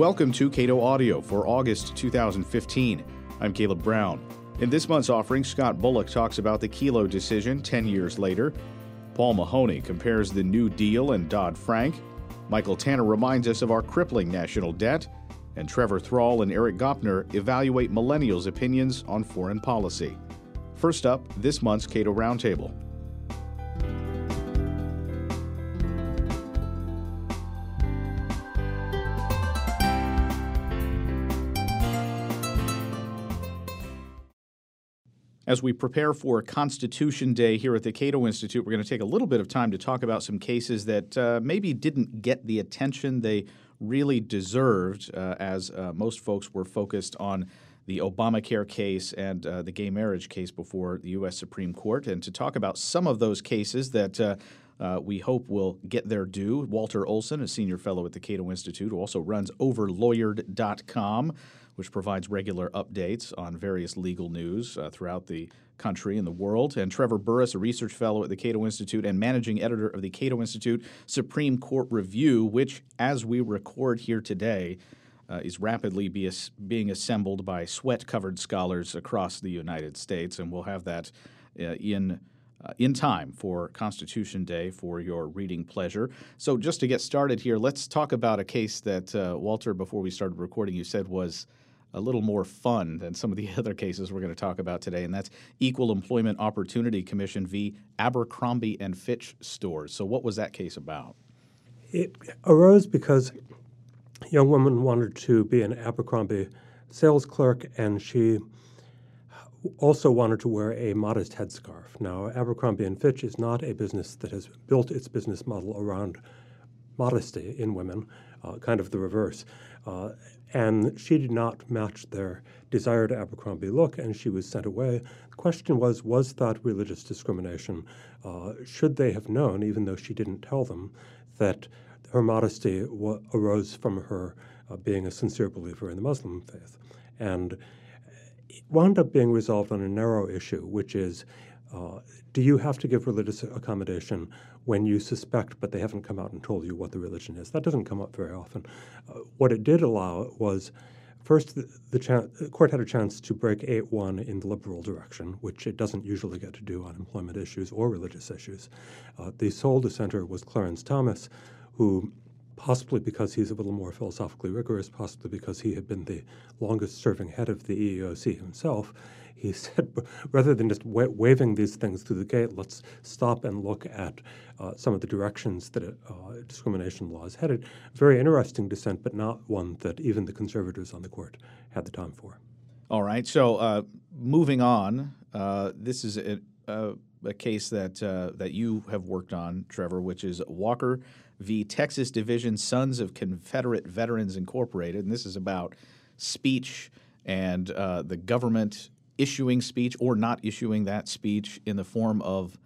Welcome to Cato Audio for August 2015. I'm Caleb Brown. In this month's offering, Scott Bullock talks about the Kelo decision 10 years later. Paul Mahoney compares the New Deal and Dodd Frank. Michael Tanner reminds us of our crippling national debt. And Trevor Thrall and Eric Goepner evaluate millennials' opinions on foreign policy. First up, this month's Cato Roundtable. As we prepare for Constitution Day here at the Cato Institute, we're going to take a little bit of time to talk about some cases that uh, maybe didn't get the attention they really deserved, uh, as uh, most folks were focused on the Obamacare case and uh, the gay marriage case before the U.S. Supreme Court. And to talk about some of those cases that uh, uh, we hope will get their due. Walter Olson, a senior fellow at the Cato Institute, who also runs overlawyered.com which provides regular updates on various legal news uh, throughout the country and the world. And Trevor Burrus, a research fellow at the Cato Institute and managing editor of the Cato Institute Supreme Court Review, which, as we record here today, uh, is rapidly be as, being assembled by sweat covered scholars across the United States. And we'll have that uh, in. Uh, in time for Constitution Day for your reading pleasure. So, just to get started here, let's talk about a case that, uh, Walter, before we started recording, you said was a little more fun than some of the other cases we're going to talk about today, and that's Equal Employment Opportunity Commission v. Abercrombie and Fitch stores. So, what was that case about? It arose because a young woman wanted to be an Abercrombie sales clerk, and she also wanted to wear a modest headscarf. Now, Abercrombie and Fitch is not a business that has built its business model around modesty in women, uh, kind of the reverse. Uh, and she did not match their desired Abercrombie look, and she was sent away. The question was was that religious discrimination? Uh, should they have known, even though she didn't tell them, that her modesty w- arose from her uh, being a sincere believer in the Muslim faith? And it wound up being resolved on a narrow issue, which is uh, do you have to give religious accommodation when you suspect, but they haven't come out and told you what the religion is? That doesn't come up very often. Uh, what it did allow was first, the, the, the, court had a chance to break 8 1 in the liberal direction, which it doesn't usually get to do on employment issues or religious issues. Uh, the sole dissenter was Clarence Thomas, who possibly because he's a little more philosophically rigorous, possibly because he had been the longest serving head of the EEOC himself, he said, rather than just wa- waving these things through the gate, let's stop and look at uh, some of the directions that uh, discrimination law is headed. Very interesting dissent, but not one that even the conservators on the court had the time for. All right. So uh, moving on, uh, this is a, a, a case that uh, that you have worked on, Trevor, which is Walker v. Texas Division Sons of Confederate Veterans Incorporated, and this is about speech and uh, the government issuing speech or not issuing that speech in the form of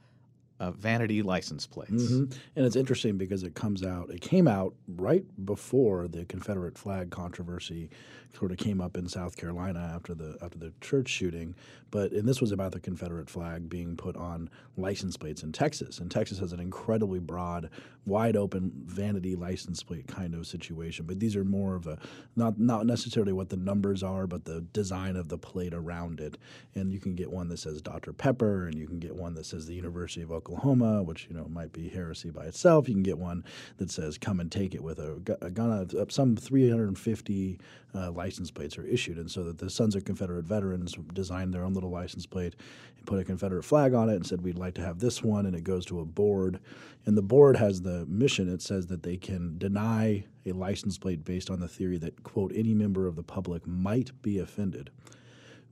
uh, vanity license plates. Mm-hmm. And it's interesting because it comes out, it came out right before the Confederate flag controversy sort of came up in South Carolina after the after the church shooting. But and this was about the Confederate flag being put on license plates in Texas. And Texas has an incredibly broad, wide open vanity license plate kind of situation. But these are more of a not not necessarily what the numbers are, but the design of the plate around it. And you can get one that says Dr. Pepper, and you can get one that says the University of Oklahoma, which you know might be heresy by itself. You can get one that says "Come and take it" with a, a gun some 350 uh, license plates are issued, and so that the Sons of Confederate Veterans designed their own little license plate and put a Confederate flag on it and said we'd like to have this one, and it goes to a board, and the board has the mission. It says that they can deny a license plate based on the theory that quote any member of the public might be offended,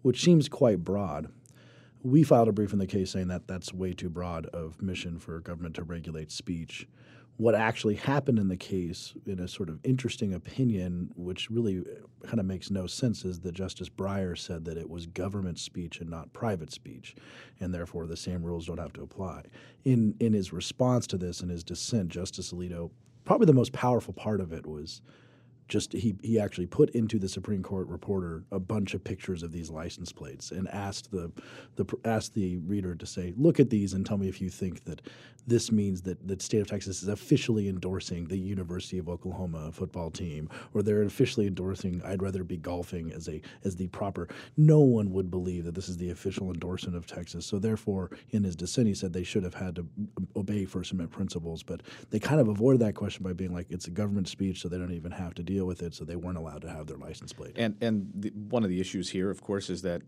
which seems quite broad we filed a brief in the case saying that that's way too broad of mission for government to regulate speech. What actually happened in the case, in a sort of interesting opinion, which really kind of makes no sense, is that Justice Breyer said that it was government speech and not private speech, and therefore the same rules don't have to apply. In in his response to this, in his dissent, Justice Alito, probably the most powerful part of it was just he he actually put into the Supreme Court reporter a bunch of pictures of these license plates and asked the the asked the reader to say, look at these and tell me if you think that this means that the state of Texas is officially endorsing the University of Oklahoma football team, or they're officially endorsing I'd rather be golfing as a as the proper. No one would believe that this is the official endorsement of Texas. So therefore, in his dissent, he said they should have had to obey First Amendment principles, but they kind of avoided that question by being like it's a government speech, so they don't even have to deal with it. So they weren't allowed to have their license plate. And and the, one of the issues here, of course, is that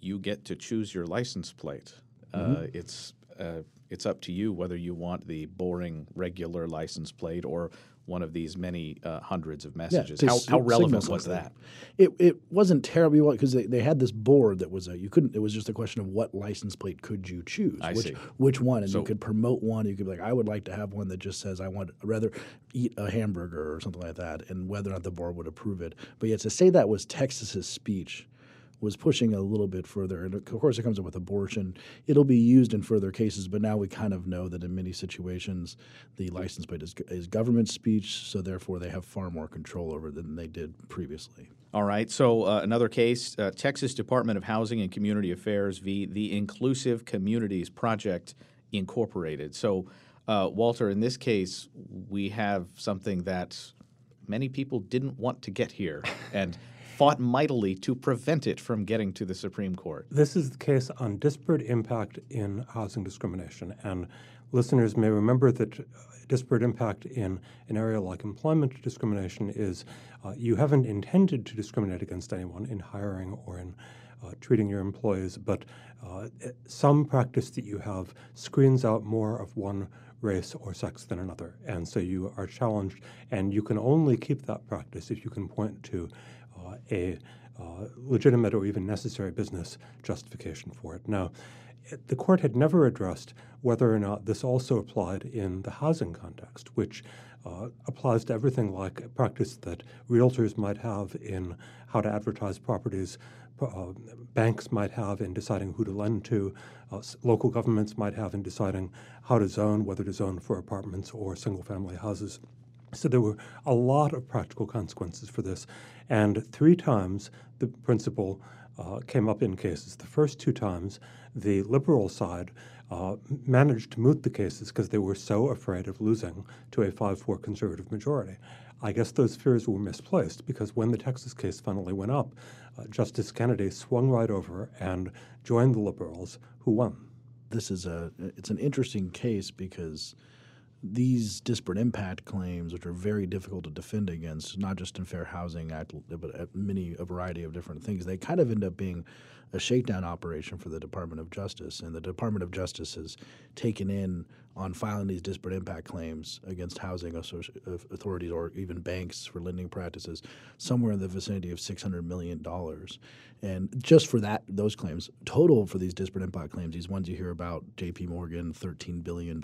you get to choose your license plate. Mm-hmm. Uh, it's uh, it's up to you whether you want the boring regular license plate or one of these many uh, hundreds of messages. Yeah, how, how relevant was that? It, it wasn't terribly well because they, they had this board that was a, you couldn't. It was just a question of what license plate could you choose, I which see. which one, and so, you could promote one. You could be like, I would like to have one that just says I want rather eat a hamburger or something like that, and whether or not the board would approve it. But yet to say that was Texas's speech was pushing a little bit further. And of course, it comes up with abortion. It'll be used in further cases, but now we kind of know that in many situations, the license plate is, is government speech, so therefore they have far more control over it than they did previously. All right. So uh, another case: uh, Texas Department of Housing and Community Affairs v. the Inclusive Communities Project Incorporated. So, uh, Walter, in this case, we have something that many people didn't want to get here, and fought mightily to prevent it from getting to the Supreme Court. This is the case on disparate impact in housing discrimination. And listeners may remember that uh, disparate impact in an area like employment discrimination is uh, you haven't intended to discriminate against anyone in hiring or in uh, treating your employees, but uh, some practice that you have screens out more of one race or sex than another. And so you are challenged, and you can only keep that practice if you can point to uh, a uh, legitimate or even necessary business justification for it. Now, the court had never addressed whether or not this also applied in the housing context, which uh, applies to everything like a practice that realtors might have in how to advertise properties, uh, banks might have in deciding who to lend to, uh, local governments might have in deciding how to zone, whether to zone for apartments or single family houses. So there were a lot of practical consequences for this. And three times the principle uh, came up in cases. The first two times, the liberal side uh, managed to moot the cases because they were so afraid of losing to a 5 4 conservative majority. I guess those fears were misplaced because when the Texas case finally went up, uh, Justice Kennedy swung right over and joined the liberals who won. This is a it's an interesting case because these disparate impact claims, which are very difficult to defend against, not just in Fair Housing Act, but many a variety of different things, they kind of end up being a shakedown operation for the Department of Justice. And the Department of Justice has taken in on filing these disparate impact claims against housing uh, authorities or even banks for lending practices somewhere in the vicinity of $600 million. And just for that, those claims, total for these disparate impact claims, these ones you hear about, JP Morgan, $13 billion.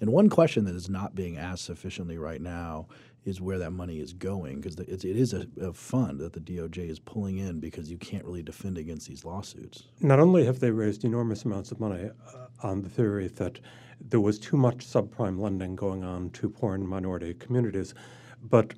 And one question that is not being asked sufficiently right now is where that money is going because it is a, a, fund that the DOJ is pulling in because you can't really defend against these lawsuits. Not only have they raised enormous amounts of money uh, on the theory that there was too much subprime lending going on to poor and minority communities, but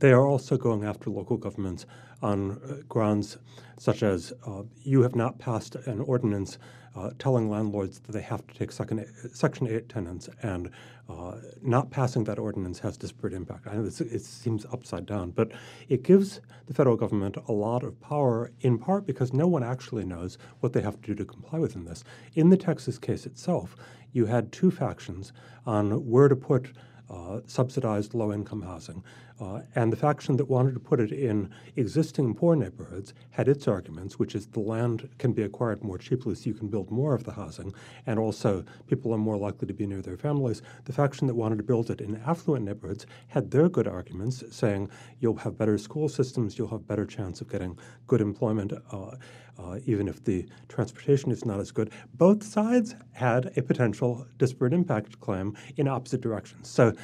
they are also going after local governments on uh, grounds such as uh, you have not passed an ordinance uh, telling landlords that they have to take second, Section 8 tenants, and uh, not passing that ordinance has disparate impact. I know this, it seems upside down, but it gives the federal government a lot of power, in part because no one actually knows what they have to do to comply within this. In the Texas case itself, you had two factions on where to put uh, subsidized low income housing. Uh, and the faction that wanted to put it in existing poor neighborhoods had its arguments, which is the land can be acquired more cheaply so you can build more of the housing, and also people are more likely to be near their families. The faction that wanted to build it in affluent neighborhoods had their good arguments, saying you'll have better school systems, you'll have better chance of getting good employment. Uh, uh, even if the transportation is not as good. Both sides had a potential disparate impact claim in opposite directions. So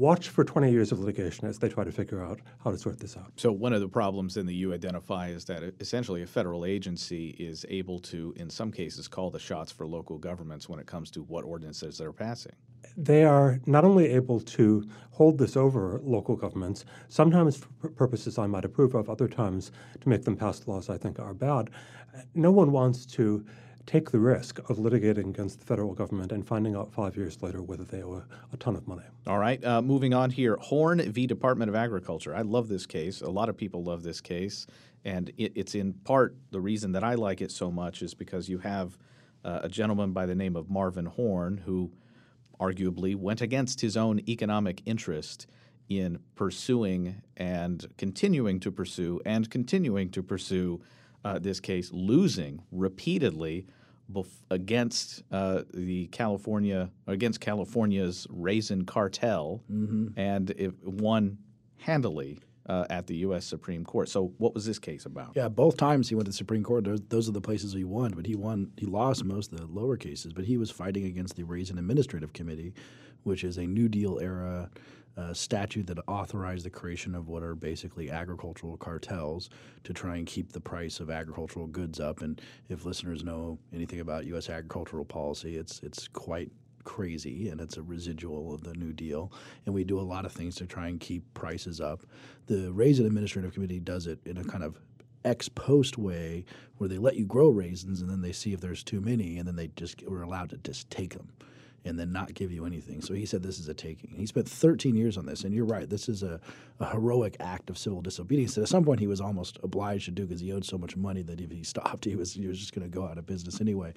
watch for 20 years of litigation as they try to figure out how to sort this out. So, one of the problems then that you identify is that essentially a federal agency is able to, in some cases, call the shots for local governments when it comes to what ordinances they're passing. they are not only able to hold this over local governments, sometimes for purposes I might approve of, other times to make them pass laws I think are bad. No one wants to take the risk of litigating against the federal government and finding out five years later whether they owe a, ton of money. All right, uh, moving on here. Horne v. Department of Agriculture. I love this case. A lot of people love this case. And it, it's in part the reason that I like it so much is because you have uh, a gentleman by the name of Marvin Horne who arguably went against his own economic interest in pursuing and continuing to pursue and continuing to pursue uh, this case, losing repeatedly bef- against uh, the California against California's raisin cartel, Mm-hmm. and it won handily uh, at the U.S. Supreme Court. So, what was this case about? Yeah, both times he went to the Supreme Court. Those, those are the places he won, but he won. He lost most of the lower cases, but he was fighting against the Raisin Administrative Committee, which is a New Deal era uh, statute that authorized the creation of what are basically agricultural cartels to try and keep the price of agricultural goods up. And if listeners know anything about U.S. agricultural policy, it's it's quite crazy and it's a residual of the New Deal. And we do a lot of things to try and keep prices up. The Raisin Administrative Committee does it in a kind of ex post way where they let you grow raisins and then they see if there's too many and then they just were allowed to just take them and then not give you anything. So he said this is a taking. He spent 13 years on this, and you're right. This is a, a heroic act of civil disobedience at some point he was almost obliged to do because he owed so much money that if he stopped, he was he was just going to go out of business anyway.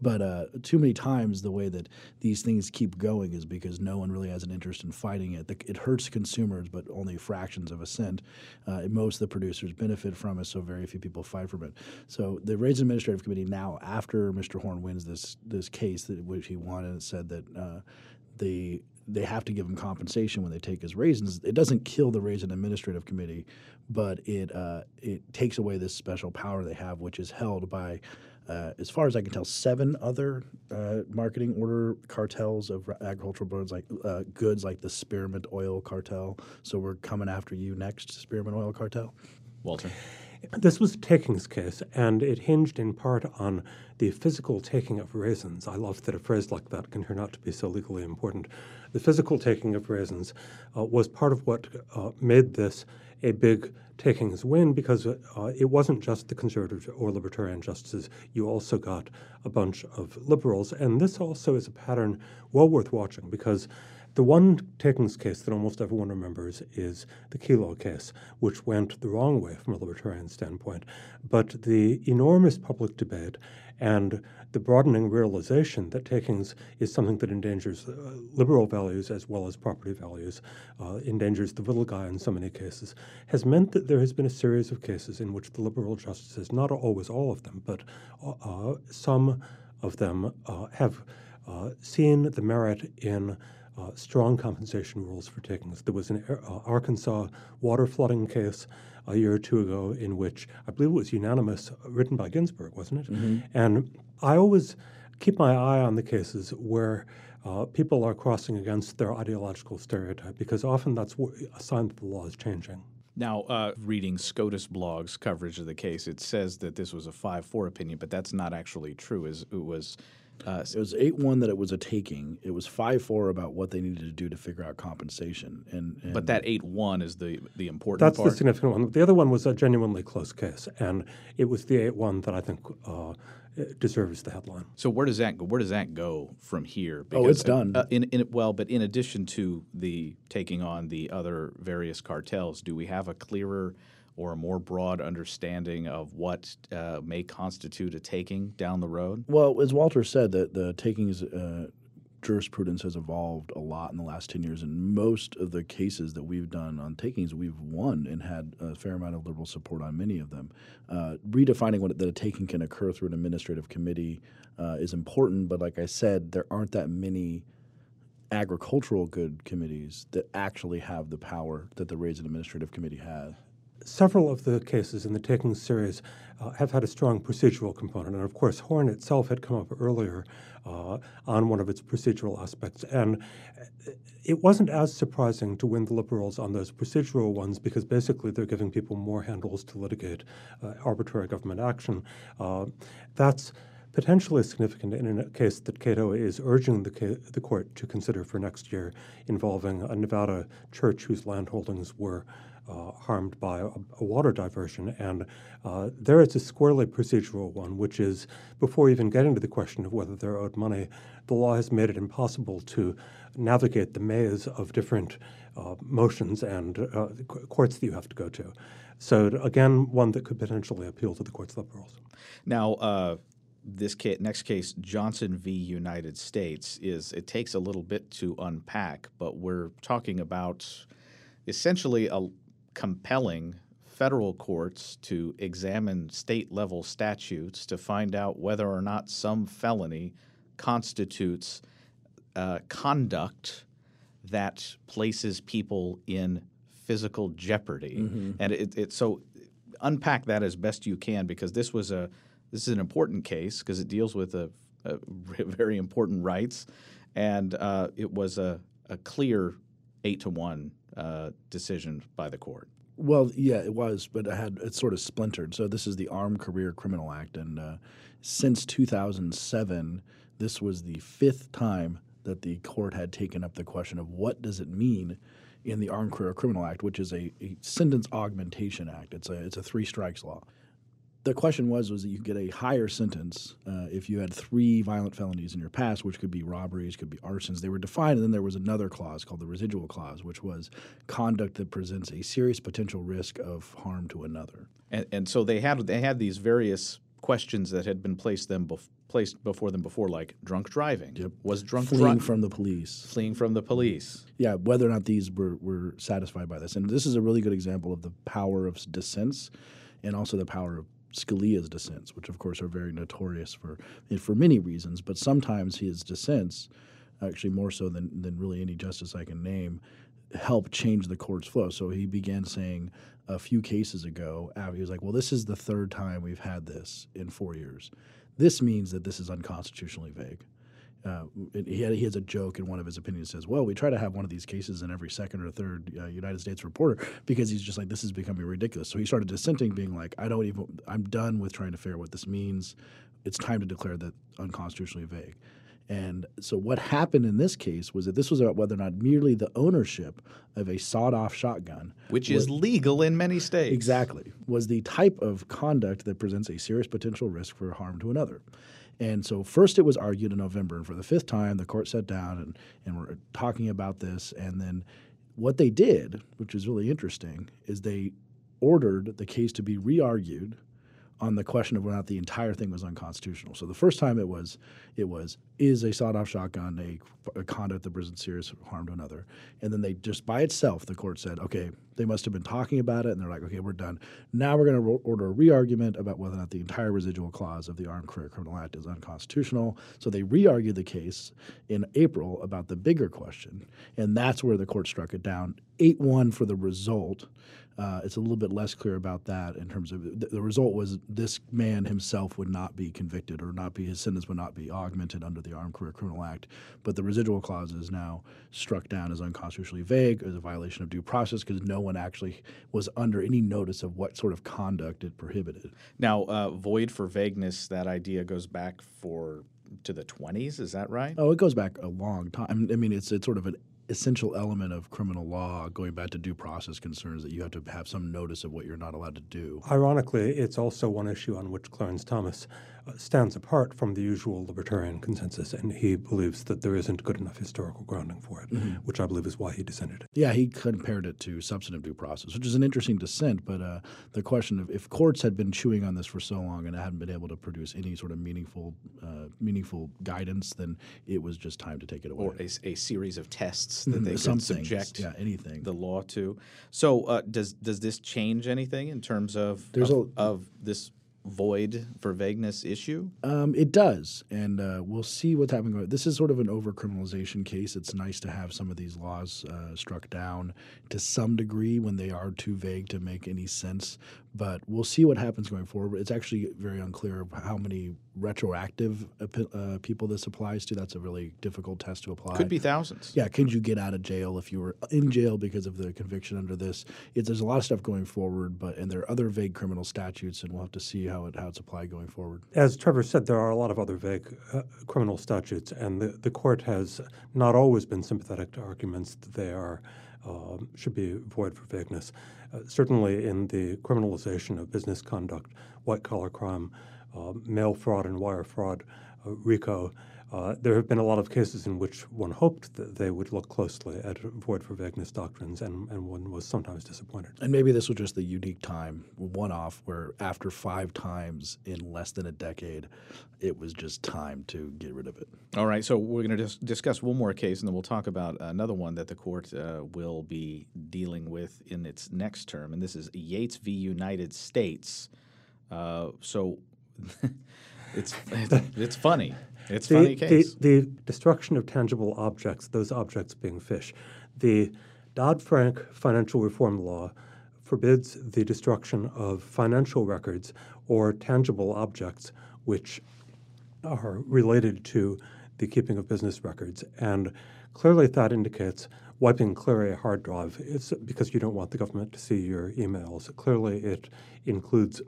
But uh, too many times the way that these things keep going is because no one really has an interest in fighting it. The, it hurts consumers, but only fractions of a cent. Uh, most of the producers benefit from it, so very few people fight from it. So the Raisin Administrative Committee now, after Mr. Horne wins this this case that which he won, and said that uh, the they have to give him compensation when they take his raisins. It doesn't kill the Raisin Administrative Committee, but it uh, it takes away this special power they have, which is held by, uh, as far as I can tell, seven other uh, marketing order cartels of agricultural goods, like uh, goods like the Spearmint Oil Cartel. So we're coming after you next, Spearmint Oil Cartel. Walter. This was a takings case, and it hinged in part on the physical taking of raisins. I love that a phrase like that can turn out to be so legally important. The physical taking of raisins uh, was part of what uh, made this a big takings win because uh, it wasn't just the conservative or libertarian justices. You also got a bunch of liberals, and this also is a pattern well worth watching because the one takings case that almost everyone remembers is the Kelo case, which went the wrong way from a libertarian standpoint. But the enormous public debate and the broadening realization that takings is something that endangers uh, liberal values as well as property values, uh, endangers the little guy in so many cases, has meant that there has been a series of cases in which the liberal justices, not always all of them, but uh, some of them uh, have uh, seen the merit in uh, strong compensation rules for takings. There was an uh, Arkansas water flooding case a year or two ago in which I believe it was unanimous, uh, written by Ginsburg, wasn't it? Mm-hmm. And I always keep my eye on the cases where uh, people are crossing against their ideological stereotype because often that's a sign that the law is changing. Now, uh, reading SCOTUS blog's coverage of the case, it says that this was a 5 4 opinion, but that's not actually true. Is It was uh, it was eight one that it was a taking. It was five four about what they needed to do to figure out compensation. And, and but that eight one is the the important. That's part. the significant one. The other one was a genuinely close case, and it was the eight one that I think. Uh, deserves the headline. So where does that go? Where does that go from here? Because, oh, it's done. Uh, in, in, well, but in addition to the taking on the other various cartels, do we have a clearer or a more broad understanding of what uh, may constitute a taking down the road? Well, as Walter said, that the takings uh, jurisprudence has evolved a lot in the last 10 years, and most of the cases that we've done on takings, we've won and had a fair amount of liberal support on many of them. Uh, redefining what that a taking can occur through an administrative committee uh, is important, but like I said, there aren't that many agricultural good committees that actually have the power that the Raisin Administrative Committee has several of the cases in the Taking series uh, have had a strong procedural component. And of course, Horne itself had come up earlier uh, on one of its procedural aspects. And it wasn't as surprising to win the Liberals on those procedural ones because basically they're giving people more handles to litigate uh, arbitrary government action. Uh, that's potentially significant in a case that Cato is urging the, ca- the court to consider for next year involving a Nevada church whose landholdings were uh, harmed by a, a, water diversion. And uh, there is a squarely procedural one, which is before even getting to the question of whether they're owed money, the law has made it impossible to navigate the maze of different uh, motions and uh, courts that you have to go to. So, again, one that could potentially appeal to the court's of liberals. Now, uh, this case, next case, Johnson v. United States, is it takes a little bit to unpack, but we're talking about essentially a compelling federal courts to examine state level statutes to find out whether or not some felony constitutes uh, conduct that places people in physical jeopardy. Mm-hmm. And it, it, so unpack that as best you can because this was a this is an important case because it deals with a, a very important rights, and uh, it was a, a clear eight to one uh, decision by the court. Well, yeah, it was, but it had it's sort of splintered. So this is the Armed Career Criminal Act, and uh, since 2007, this was the fifth time that the court had taken up the question of what does it mean in the Armed Career Criminal Act, which is a, a sentence augmentation act. It's a it's a three strikes law the question was was that you get a higher sentence uh, if you had three violent felonies in your past, which could be robberies, could be arsons. They were defined, and then there was another clause called the residual clause, which was conduct that presents a serious potential risk of harm to another. And, and so they had they had these various questions that had been placed them bef- placed before them before, like drunk driving. Yep. Was drunk fleeing dri- from the police? Fleeing from the police. Yeah, whether or not these were, were satisfied by this, and this is a really good example of the power of dissents, and also the power of Scalia's dissents, which of course are very notorious for for many reasons, but sometimes his dissents, actually more so than than really any justice I can name, help change the court's flow. So he began saying a few cases ago, he was like, "Well, this is the third time we've had this in four years. This means that this is unconstitutionally vague." Uh, he, had, he has a joke in one of his opinions says, "Well, we try to have one of these cases in every second or third uh, United States reporter because he's just like this is becoming ridiculous." So he started dissenting, being like, "I don't even. I'm done with trying to figure out what this means. It's time to declare that unconstitutionally vague." And so what happened in this case was that this was about whether or not merely the ownership of a sawed-off shotgun, which was, is legal in many states, exactly, was the type of conduct that presents a serious potential risk for harm to another. And so first it was argued in November, and for the fifth time, the court sat down and, and were talking about this. And then what they did, which is really interesting, is they ordered the case to be re-argued on the question of whether or not the entire thing was unconstitutional. So the first time it was it was is a sawed-off shotgun a, a conduct that presents serious harm to another, and then they just by itself the court said okay they must have been talking about it and they're like okay we're done. Now we're going to order a re-argument about whether or not the entire residual clause of the Armed Career Criminal Act is unconstitutional. So they re-argued the case in April about the bigger question, and that's where the court struck it down eight one for the result. Uh, it's a little bit less clear about that in terms of the, the, result was this man himself would not be convicted or not be his sentence would not be augmented under the Armed Career Criminal Act, but the residual clause is now struck down as unconstitutionally vague as a violation of due process because no one actually was under any notice of what sort of conduct it prohibited. Now, uh, void for vagueness, that idea goes back for to the 20s. Is that right? Oh, it goes back a long time. I mean, it's it's sort of an essential element of criminal law, going back to due process concerns, that you have to have some notice of what you're not allowed to do. Ironically, it's also one issue on which Clarence Thomas stands apart from the usual libertarian consensus, and he believes that there isn't good enough historical grounding for it, mm-hmm. which I believe is why he dissented. Yeah, he compared it to substantive due process, which is an interesting dissent. But uh, the question of if courts had been chewing on this for so long and hadn't been able to produce any sort of meaningful, uh, meaningful guidance, then it was just time to take it away. Or a, a series of tests that mm-hmm. they could subject yeah, anything. the law to. So uh, does does this change anything in terms of There's of, a, of this void for vagueness issue? Um, it does, and uh, we'll see what's happening. This is sort of an overcriminalization case. It's nice to have some of these laws uh, struck down to some degree when they are too vague to make any sense. But we'll see what happens going forward. It's actually very unclear how many retroactive uh, people this applies to. That's a really difficult test to apply. Could be thousands. Yeah, could you get out of jail if you were in jail because of the conviction under this? It's, there's a lot of stuff going forward, but and there are other vague criminal statutes, and we'll have to see how it how it's applied going forward. As Trevor said, there are a lot of other vague uh, criminal statutes, and the, the court has not always been sympathetic to arguments that they are um, should be void for vagueness. Uh, certainly, in the criminalization of business conduct, white collar crime, uh, mail fraud and wire fraud, uh, RICO, uh, there have been a lot of cases in which one hoped that they would look closely at void for vagueness doctrines, and, and one was sometimes disappointed. And maybe this was just the unique time, one off, where after five times in less than a decade, it was just time to get rid of it. All right, so we're going to dis- discuss one more case, and then we'll talk about another one that the court uh, will be dealing with in its next term, and this is Yates v. United States. Uh, so it's, it's, it's funny. It's the, funny case. The, the destruction of tangible objects, those objects being fish. The Dodd Frank financial reform law forbids the destruction of financial records or tangible objects which are related to the keeping of business records. And clearly, that indicates wiping clear a hard drive. It's because you don't want the government to see your emails. Clearly, it includes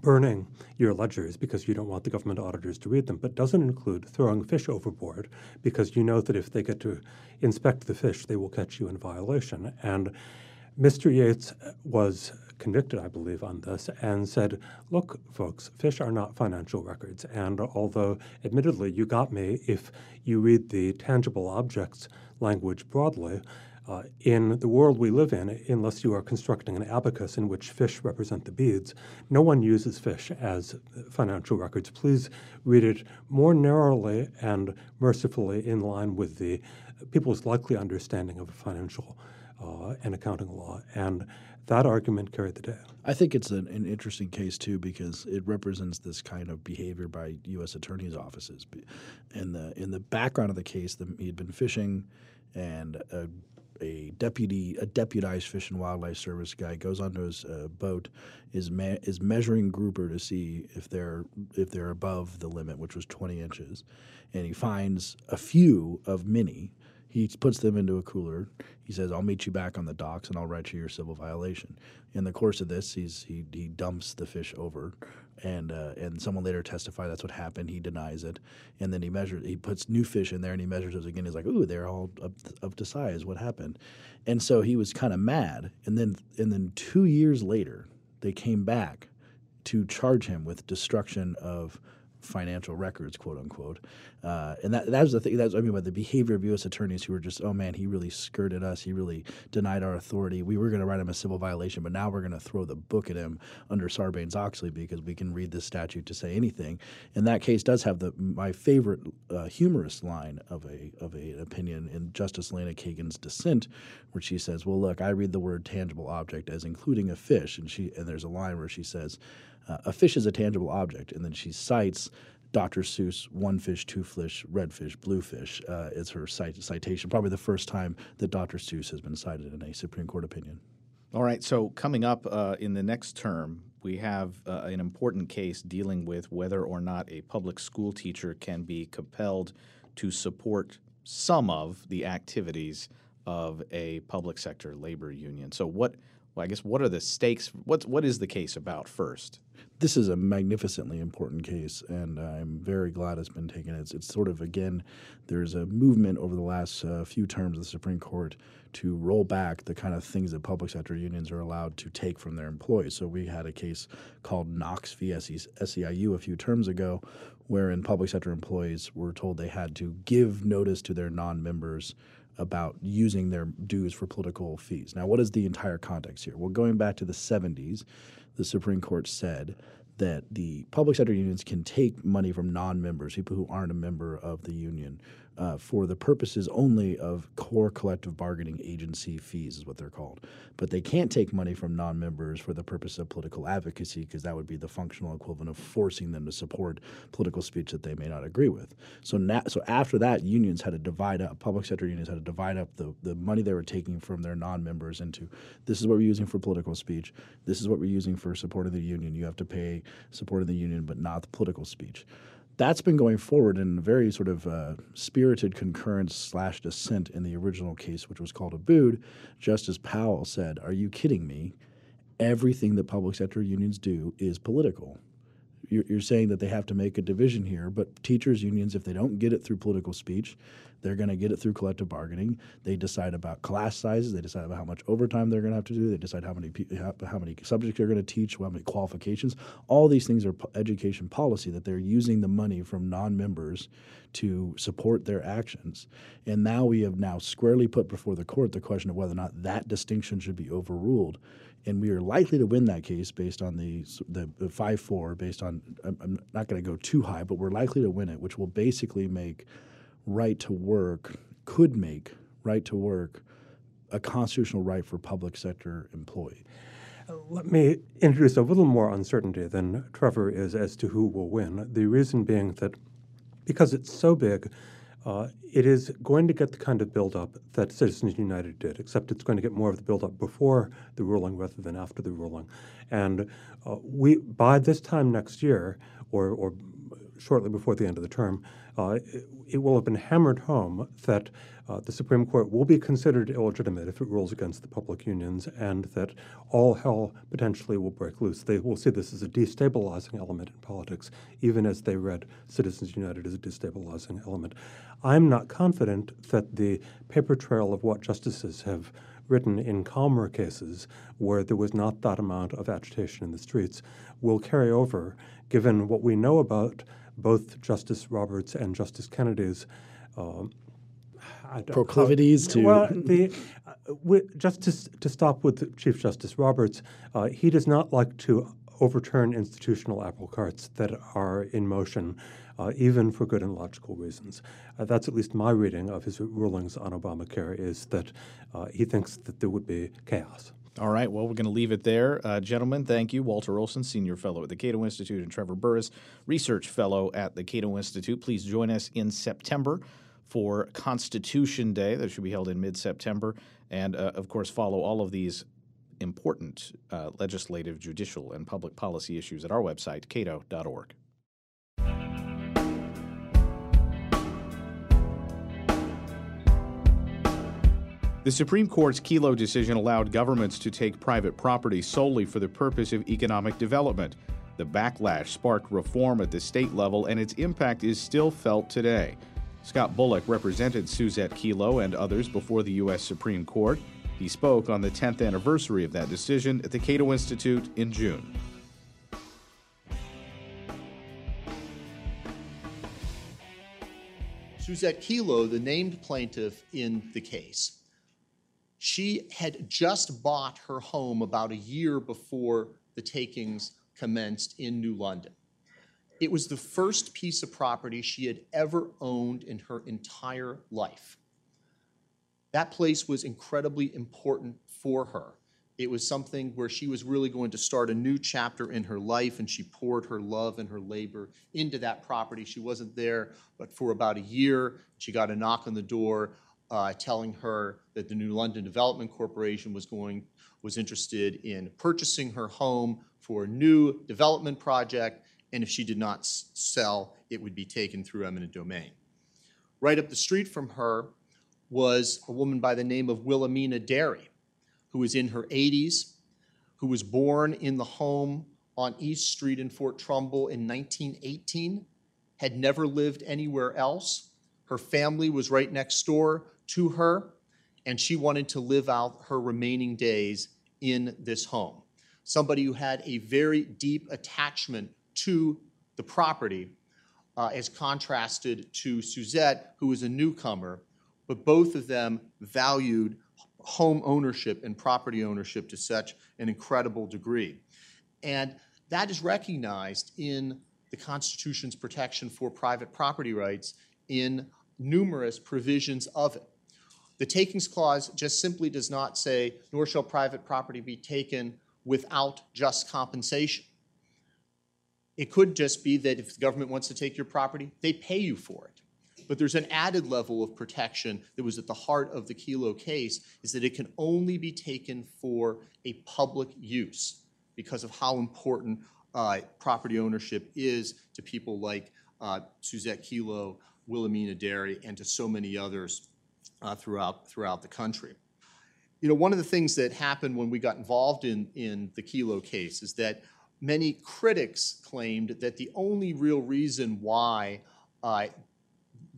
burning your ledgers because you don't want the government auditors to read them, but doesn't include throwing fish overboard because you know that if they get to inspect the fish, they will catch you in violation. And Mr. Yates was convicted, I believe, on this and said, Look, folks, fish are not financial records. And although, admittedly, you got me if you read the tangible objects language broadly, uh, in the world we live in, unless you are constructing an abacus in which fish represent the beads, no one uses fish as financial records. Please read it more narrowly and mercifully in line with the people's likely understanding of financial uh, and accounting law. And that argument carried the day. I think it's an, an, interesting case too because it represents this kind of behavior by U.S. attorneys' offices. In the in the background of the case, the, he had been fishing, and a a deputy, a deputized Fish and Wildlife Service guy goes onto his uh, boat, is ma- is measuring grouper to see if they're if they're above the limit, which was 20 inches, and he finds a few of many. He puts them into a cooler. He says, "I'll meet you back on the docks, and I'll write you your civil violation." In the course of this, he's he he dumps the fish over and uh, and someone later testified that's what happened. He denies it, and then he measures. He puts new fish in there, and he measures those again. He's like, "Ooh, they're all up, up to size. What happened?" And so he was kind of mad. And then and then two years later, they came back to charge him with destruction of financial records, quote unquote. Uh, and that that was the thing. That's I mean by the behavior of U.S. attorneys who were just, oh man, he really skirted us. He really denied our authority. We were going to write him a civil violation, but now we're going to throw the book at him under Sarbanes Oxley because we can read this statute to say anything. And that case does have the my favorite uh, humorous line of a of a, an opinion in Justice Elena Kagan's dissent, where she says, "Well, look, I read the word tangible object as including a fish," and she and there's a line where she says uh, a fish is a tangible object, and then she cites Dr. Seuss, one fish, two fish, red fish, blue fish uh, is her cite- citation. Probably the first time that Dr. Seuss has been cited in a Supreme Court opinion. All right. So coming up uh, in the next term, we have uh, an important case dealing with whether or not a public school teacher can be compelled to support some of the activities of a public sector labor union. So what well, I guess what are the stakes? What's what is the case about first? This is a magnificently important case, and I'm very glad it's been taken. It's, it's sort of again, there's a movement over the last uh, few terms of the Supreme Court to roll back the kind of things that public sector unions are allowed to take from their employees. So we had a case called Knox v. SEIU a few terms ago, wherein public sector employees were told they had to give notice to their non-members about using their dues for political fees. Now, what is the entire context here? Well, going back to the 70s, the Supreme Court said that the public sector unions can take money from non members, people who aren't a member of the union, uh, for the purposes only of core collective bargaining agency fees, is what they're called. But they can't take money from non members for the purpose of political advocacy because that would be the functional equivalent of forcing them to support political speech that they may not agree with. So, now, so after that, unions had to divide up, public sector unions had to divide up the, the money they were taking from their non members into this is what we're using for political speech, this is what we're using for supporting the union. You have to pay supporting the union, but not the political speech that's been going forward in a very sort of uh, spirited concurrence slash dissent in the original case, which was called Abood. Justice Powell said, "Are you kidding me? Everything that public sector unions do is political." You're, you're saying that they have to make a division here, but teachers' unions, if they don't get it through political speech, they're going to get it through collective bargaining. They decide about class sizes. They decide about how much overtime they're going to have to do. They decide how many how many subjects they're going to teach, how many qualifications. All these things are education policy that they're using the money from non-members to support their actions. And now we have now squarely put before the court the question of whether or not that distinction should be overruled and we are likely to win that case based on the the five four. Based on, I'm not going to go too high, but we're likely to win it, which will basically make right to work could make right to work a constitutional right for public sector employee. Let me introduce a little more uncertainty than Trevor is as to who will win. The reason being that because it's so big, uh, it is going to get the kind of buildup that Citizens United did, except it's going to get more of the buildup before the ruling rather than after the ruling. And uh, we, by this time next year, or, or shortly before the end of the term, uh, it, will have been hammered home that uh, the Supreme Court will be considered illegitimate if it rules against the public unions, and that all hell potentially will break loose. They will see this as a destabilizing element in politics, even as they read Citizens United as a destabilizing element. I'm not confident that the paper trail of what justices have written in calmer cases where there was not that amount of agitation in the streets will carry over, given what we know about both Justice Roberts and Justice Kennedy's. Uh, proclivities to well, the uh, just to, to stop with Chief Justice Roberts, uh, he does not like to overturn institutional apple carts that are in motion uh, even for good and logical reasons. Uh, that's at least my reading of his rulings on Obamacare is that uh, he thinks that there would be chaos. All right. Well, we're going to leave it there. Uh, gentlemen, thank you. Walter Olson, Senior Fellow at the Cato Institute, and Trevor Burrus, Research Fellow at the Cato Institute. Please join us in September for Constitution Day. That should be held in mid September. And, uh, of course, follow all of these important uh, legislative, judicial, and public policy issues at our website, cato.org. The Supreme Court's Kelo decision allowed governments to take private property solely for the purpose of economic development. The backlash sparked reform at the state level, and its impact is still felt today. Scott Bullock represented Suzette Kelo and others before the U.S. Supreme Court. He spoke on the 10th anniversary of that decision at the Cato Institute in June. Suzette Kelo, the named plaintiff in the case, she had just bought her home about a year before the takings commenced in New London. It was the first piece of property she had ever owned in her entire life. That place was incredibly important for her. It was something where she was really going to start a new chapter in her life, and she poured her love and her labor into that property. She wasn't there, but for about a year, she got a knock on the door uh, telling her that the New London Development Corporation was going was interested in purchasing her home for a new development project, and if she did not sell, it would be taken through eminent domain. Right up the street from her was a woman by the name of Wilhelmina Dery, who was in her 80s, who was born in the home on East Street in Fort Trumbull in 1918, had never lived anywhere else. Her family was right next door to her, and she wanted to live out her remaining days in this home. Somebody who had a very deep attachment to the property, uh, as contrasted to Suzette, who was a newcomer, but both of them valued home ownership and property ownership to such an incredible degree. And that is recognized in the Constitution's protection for private property rights in numerous provisions of it. The takings clause just simply does not say, nor shall private property be taken without just compensation. It could just be that if the government wants to take your property, they pay you for it. But there's an added level of protection that was at the heart of the Kelo case is that it can only be taken for a public use because of how important uh, property ownership is to people like uh, Suzette Kelo, Wilhelmina Dery, and to so many others uh, throughout, throughout the country. You know, one of the things that happened when we got involved in, in the Kelo case is that many critics claimed that the only real reason why uh,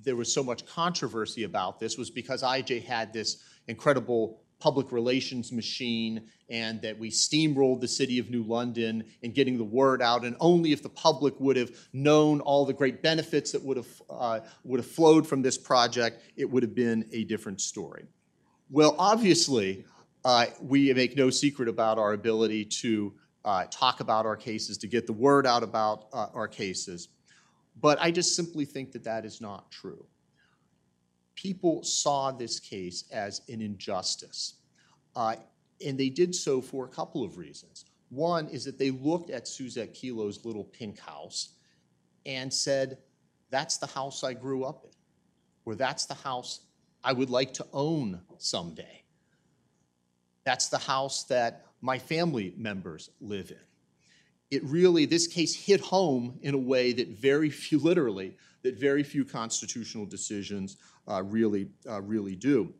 there was so much controversy about this was because IJ had this incredible public relations machine and that we steamrolled the city of New London in getting the word out. And only if the public would have known all the great benefits that would have, uh, would have flowed from this project, it would have been a different story. Well, obviously, uh, we make no secret about our ability to uh, talk about our cases, to get the word out about uh, our cases. But I just simply think that that is not true. People saw this case as an injustice. Uh, and they did so for a couple of reasons. One is that they looked at Suzette Kelo's little pink house and said, That's the house I grew up in, or that's the house I would like to own someday. That's the house that my family members live in. It really, this case hit home in a way that very few, literally, that very few constitutional decisions really, uh, really do.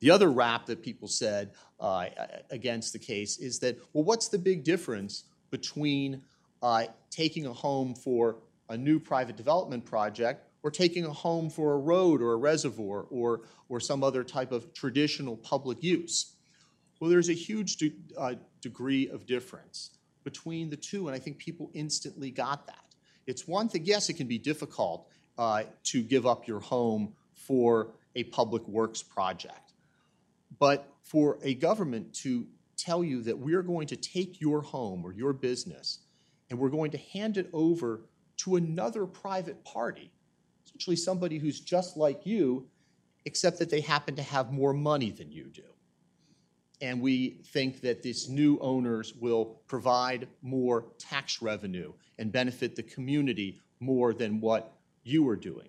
The other rap that people said uh, against the case is that, well, what's the big difference between uh, taking a home for a new private development project or taking a home for a road or a reservoir or, or some other type of traditional public use? Well, there's a huge de- uh, degree of difference between the two, and I think people instantly got that. It's one thing, yes, it can be difficult uh, to give up your home for a public works project. But for a government to tell you that we're going to take your home or your business and we're going to hand it over to another private party, essentially somebody who's just like you, except that they happen to have more money than you do. And we think that these new owners will provide more tax revenue and benefit the community more than what you are doing.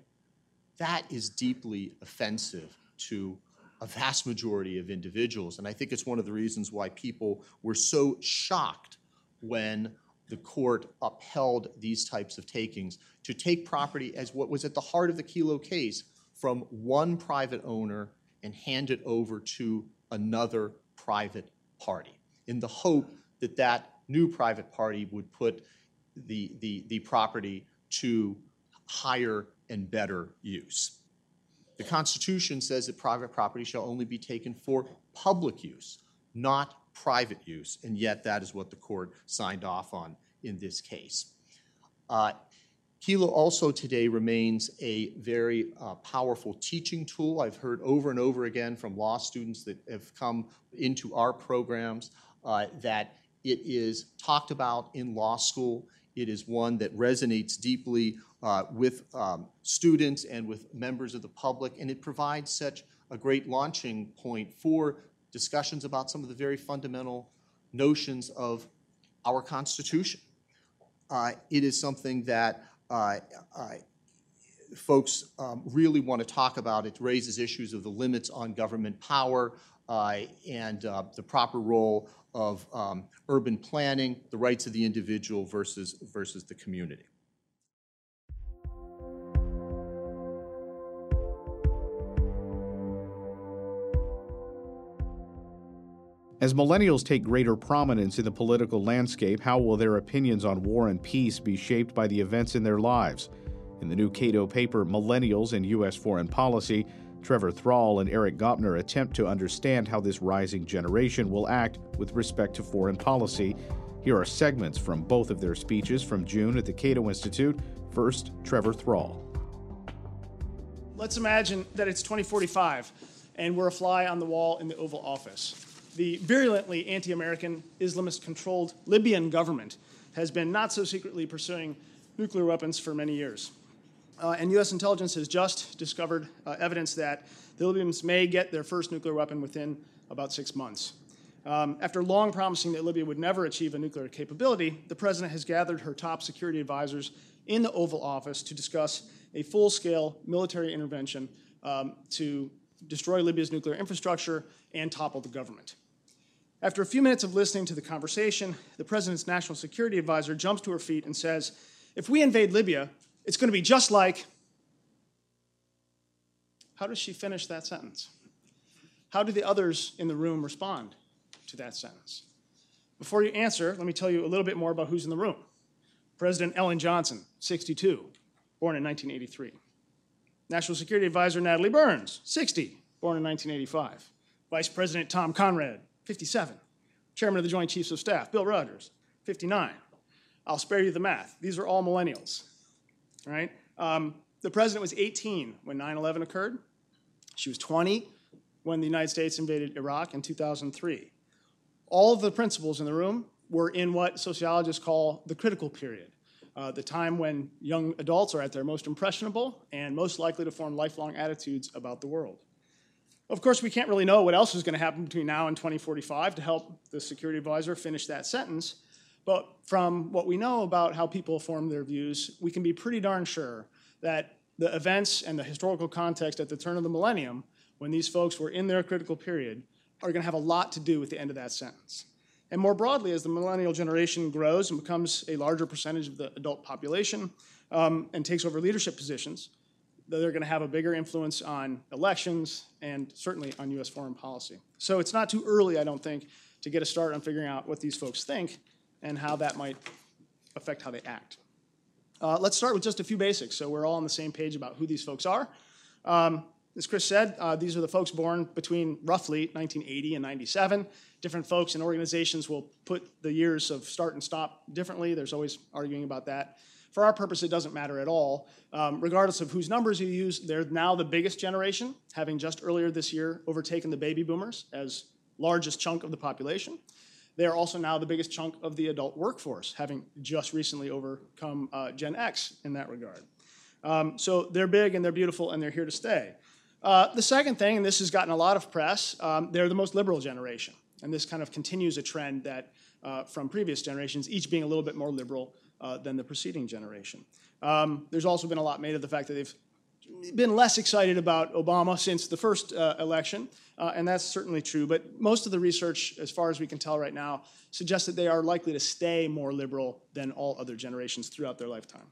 That is deeply offensive to a vast majority of individuals. And I think it's one of the reasons why people were so shocked when the court upheld these types of takings to take property as what was at the heart of the Kelo case from one private owner and hand it over to another private party in the hope that that new private party would put the, the, the property to higher and better use. The Constitution says that private property shall only be taken for public use, not private use, and yet that is what the court signed off on in this case. Uh, Kelo also today remains a very uh, powerful teaching tool. I've heard over and over again from law students that have come into our programs uh, that it is talked about in law school. It is one that resonates deeply uh, with um, students and with members of the public, and it provides such a great launching point for discussions about some of the very fundamental notions of our Constitution. Uh, it is something that uh, folks um, really want to talk about. It raises issues of the limits on government power uh, and uh, the proper role of um, urban planning, the rights of the individual versus, versus the community. As millennials take greater prominence in the political landscape, how will their opinions on war and peace be shaped by the events in their lives? In the new Cato paper, Millennials and U.S. Foreign Policy, Trevor Thrall and Eric Goepner attempt to understand how this rising generation will act with respect to foreign policy. Here are segments from both of their speeches from June at the Cato Institute. First, Trevor Thrall. Let's imagine that it's 2045 and we're a fly on the wall in the Oval Office the virulently anti American, Islamist controlled Libyan government has been not so secretly pursuing nuclear weapons for many years. Uh, and U.S. intelligence has just discovered uh, evidence that the Libyans may get their first nuclear weapon within about six months. Um, after long promising that Libya would never achieve a nuclear capability, the president has gathered her top security advisors in the Oval Office to discuss a full scale military intervention um, to destroy Libya's nuclear infrastructure and topple the government. After a few minutes of listening to the conversation, the president's national security advisor jumps to her feet and says, If we invade Libya, it's going to be just like. How does she finish that sentence? How do the others in the room respond to that sentence? Before you answer, let me tell you a little bit more about who's in the room. President Ellen Johnson, 62, born in 1983. National Security Advisor Natalie Burns, 60, born in 1985. Vice President Tom Conrad, 57. Chairman of the Joint Chiefs of Staff, Bill Rogers, 59. I'll spare you the math. These are all millennials, right? Um, the president was 18 when 9 11 occurred. She was 20 when the United States invaded Iraq in 2003. All of the principals in the room were in what sociologists call the critical period, uh, the time when young adults are at their most impressionable and most likely to form lifelong attitudes about the world. Of course, we can't really know what else is going to happen between now and 2045 to help the security advisor finish that sentence. But from what we know about how people form their views, we can be pretty darn sure that the events and the historical context at the turn of the millennium, when these folks were in their critical period, are going to have a lot to do with the end of that sentence. And more broadly, as the millennial generation grows and becomes a larger percentage of the adult population um, and takes over leadership positions, they're going to have a bigger influence on elections and certainly on U.S. foreign policy. So it's not too early, I don't think, to get a start on figuring out what these folks think and how that might affect how they act. Uh, let's start with just a few basics so we're all on the same page about who these folks are. Um, as Chris said, uh, these are the folks born between roughly 1980 and 97. Different folks and organizations will put the years of start and stop differently. There's always arguing about that. For our purpose, it doesn't matter at all. Um, regardless of whose numbers you use, they're now the biggest generation, having just earlier this year overtaken the baby boomers as largest chunk of the population. They are also now the biggest chunk of the adult workforce, having just recently overcome uh, Gen X in that regard. Um, so they're big and they're beautiful and they're here to stay. Uh, the second thing, and this has gotten a lot of press, um, they're the most liberal generation. And this kind of continues a trend that uh, from previous generations, each being a little bit more liberal uh, than the preceding generation. Um, there's also been a lot made of the fact that they've been less excited about Obama since the first uh, election, uh, and that's certainly true. But most of the research, as far as we can tell right now, suggests that they are likely to stay more liberal than all other generations throughout their lifetime.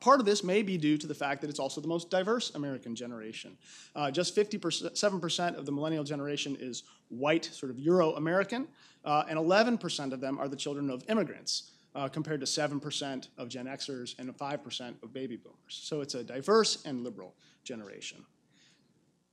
Part of this may be due to the fact that it's also the most diverse American generation. Uh, just 57% of the millennial generation is white, sort of Euro American, uh, and 11% of them are the children of immigrants uh, compared to 7% of Gen Xers and 5% of baby boomers. So it's a diverse and liberal generation.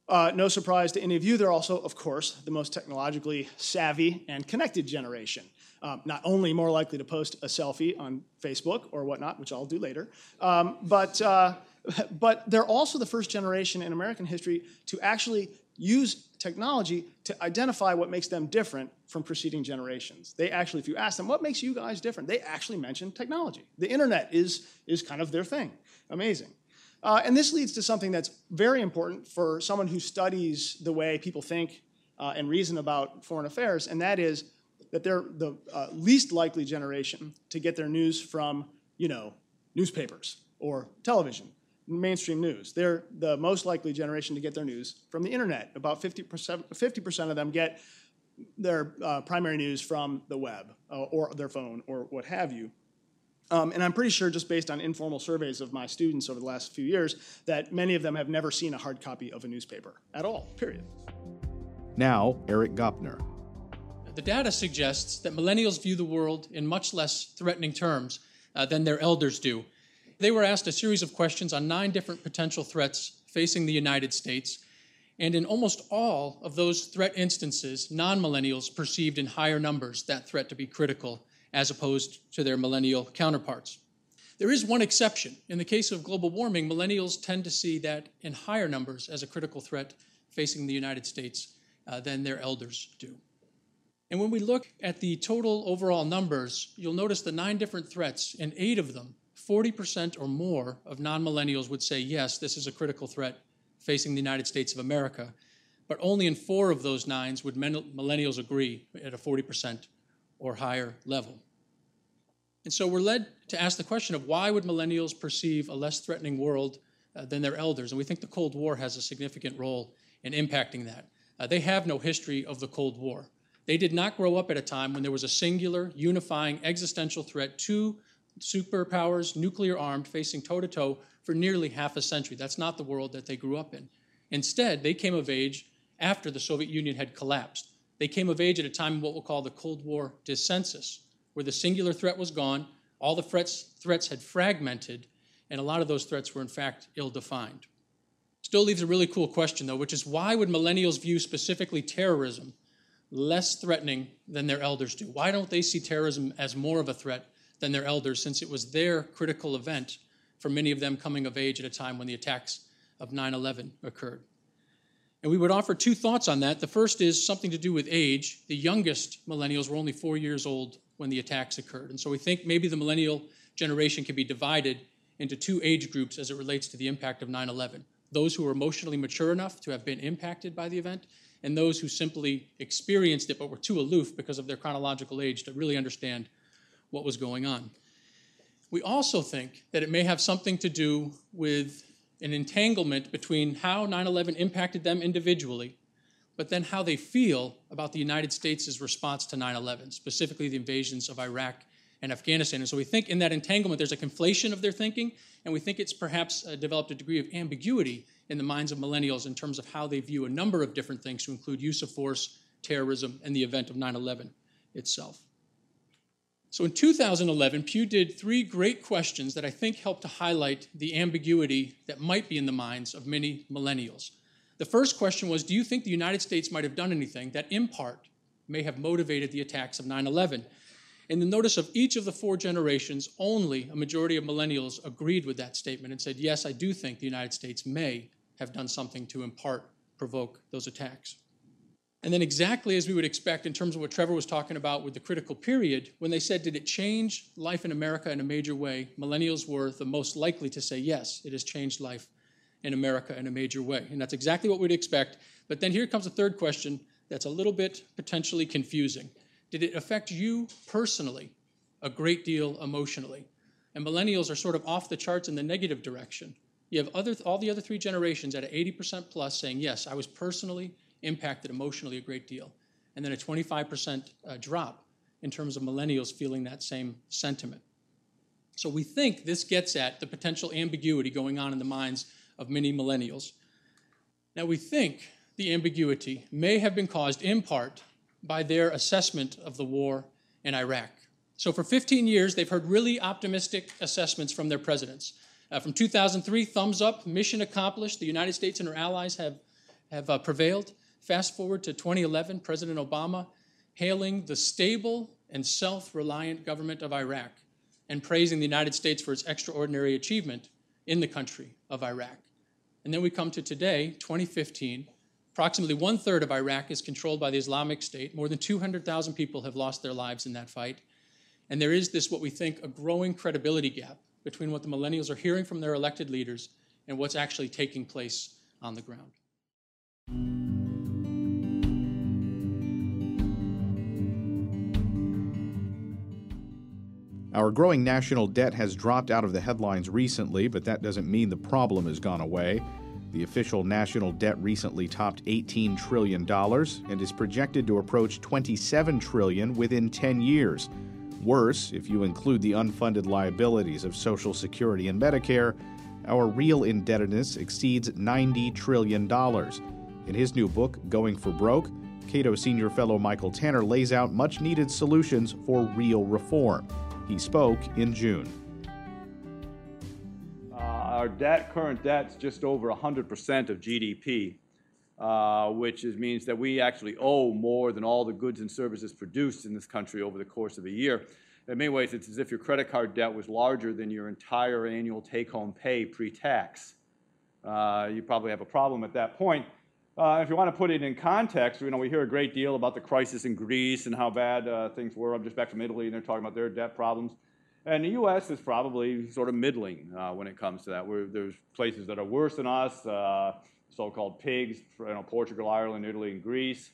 Uh, no surprise to any of you, they're also, of course, the most technologically savvy and connected generation. Um, not only more likely to post a selfie on Facebook or whatnot, which I'll do later, um, but, uh, but they're also the first generation in American history to actually use technology to identify what makes them different from preceding generations. They actually, if you ask them, what makes you guys different? They actually mention technology. The internet is, is kind of their thing. Amazing. Uh, and this leads to something that's very important for someone who studies the way people think uh, and reason about foreign affairs, and that is that they're the uh, least likely generation to get their news from, you know, newspapers or television mainstream news. They're the most likely generation to get their news from the internet. About 50%, 50% of them get their uh, primary news from the web uh, or their phone or what have you. Um, and I'm pretty sure, just based on informal surveys of my students over the last few years, that many of them have never seen a hard copy of a newspaper at all, period. Now, Eric Goepner. The data suggests that millennials view the world in much less threatening terms uh, than their elders do. They were asked a series of questions on nine different potential threats facing the United States. And in almost all of those threat instances, non millennials perceived in higher numbers that threat to be critical as opposed to their millennial counterparts. There is one exception. In the case of global warming, millennials tend to see that in higher numbers as a critical threat facing the United States uh, than their elders do. And when we look at the total overall numbers, you'll notice the nine different threats, and eight of them 40% or more of non millennials would say, yes, this is a critical threat facing the United States of America. But only in four of those nines would millennials agree at a 40% or higher level. And so we're led to ask the question of why would millennials perceive a less threatening world uh, than their elders? And we think the Cold War has a significant role in impacting that. Uh, they have no history of the Cold War. They did not grow up at a time when there was a singular, unifying, existential threat to superpowers, nuclear armed, facing toe to toe for nearly half a century. That's not the world that they grew up in. Instead, they came of age after the Soviet Union had collapsed. They came of age at a time in what we'll call the Cold War dissensus where the singular threat was gone, all the threats, threats had fragmented, and a lot of those threats were in fact ill defined. Still leaves a really cool question, though, which is why would millennials view specifically terrorism less threatening than their elders do? Why don't they see terrorism as more of a threat than their elders, since it was their critical event for many of them coming of age at a time when the attacks of 9 11 occurred? And we would offer two thoughts on that. The first is something to do with age. The youngest millennials were only four years old when the attacks occurred. And so we think maybe the millennial generation can be divided into two age groups as it relates to the impact of 9 11 those who were emotionally mature enough to have been impacted by the event, and those who simply experienced it but were too aloof because of their chronological age to really understand what was going on. We also think that it may have something to do with an entanglement between how 9 11 impacted them individually but then how they feel about the United States' response to 9 11, specifically the invasions of Iraq and Afghanistan. And so we think in that entanglement, there's a conflation of their thinking, and we think it's perhaps uh, developed a degree of ambiguity in the minds of millennials in terms of how they view a number of different things to include use of force, terrorism, and the event of 9 11 itself. So in 2011, Pew did three great questions that I think help to highlight the ambiguity that might be in the minds of many millennials. The first question was Do you think the United States might have done anything that, in part, may have motivated the attacks of 9 11? In the notice of each of the four generations, only a majority of millennials agreed with that statement and said, Yes, I do think the United States may have done something to, in part, provoke those attacks. And then, exactly as we would expect in terms of what Trevor was talking about with the critical period, when they said, Did it change life in America in a major way? Millennials were the most likely to say, Yes, it has changed life in America in a major way. And that's exactly what we'd expect. But then here comes a third question that's a little bit potentially confusing. Did it affect you personally a great deal emotionally? And millennials are sort of off the charts in the negative direction. You have other, all the other three generations at 80% plus saying, yes, I was personally impacted emotionally a great deal. And then a 25% uh, drop in terms of millennials feeling that same sentiment. So we think this gets at the potential ambiguity going on in the minds of many millennials. Now, we think the ambiguity may have been caused in part by their assessment of the war in Iraq. So, for 15 years, they've heard really optimistic assessments from their presidents. Uh, from 2003, thumbs up, mission accomplished, the United States and her allies have, have uh, prevailed. Fast forward to 2011, President Obama hailing the stable and self reliant government of Iraq and praising the United States for its extraordinary achievement in the country of Iraq. And then we come to today, 2015. Approximately one third of Iraq is controlled by the Islamic State. More than 200,000 people have lost their lives in that fight. And there is this, what we think, a growing credibility gap between what the millennials are hearing from their elected leaders and what's actually taking place on the ground. Our growing national debt has dropped out of the headlines recently, but that doesn't mean the problem has gone away. The official national debt recently topped $18 trillion and is projected to approach 27 trillion within 10 years. Worse, if you include the unfunded liabilities of Social Security and Medicare, our real indebtedness exceeds $90 trillion. In his new book, Going for Broke, Cato Senior Fellow Michael Tanner lays out much needed solutions for real reform. He spoke in June. Uh, our debt, current debt, is just over 100% of GDP, uh, which is, means that we actually owe more than all the goods and services produced in this country over the course of a year. In many ways, it's as if your credit card debt was larger than your entire annual take home pay pre tax. Uh, you probably have a problem at that point. Uh, if you want to put it in context, you know, we hear a great deal about the crisis in Greece and how bad uh, things were. I'm just back from Italy, and they're talking about their debt problems. And the U.S. is probably sort of middling uh, when it comes to that. We're, there's places that are worse than us, uh, so-called pigs, you know, Portugal, Ireland, Italy, and Greece.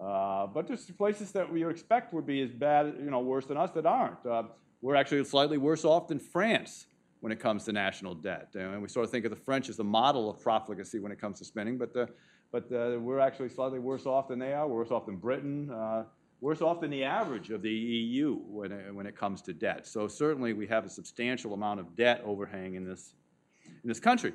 Uh, but there's places that we expect would be as bad, you know, worse than us that aren't. Uh, we're actually slightly worse off than France when it comes to national debt. And we sort of think of the French as the model of profligacy when it comes to spending, but, the, but the, we're actually slightly worse off than they are. We're worse off than Britain, uh, worse off than the average of the EU when it, when it comes to debt. So certainly we have a substantial amount of debt overhang in this, in this country.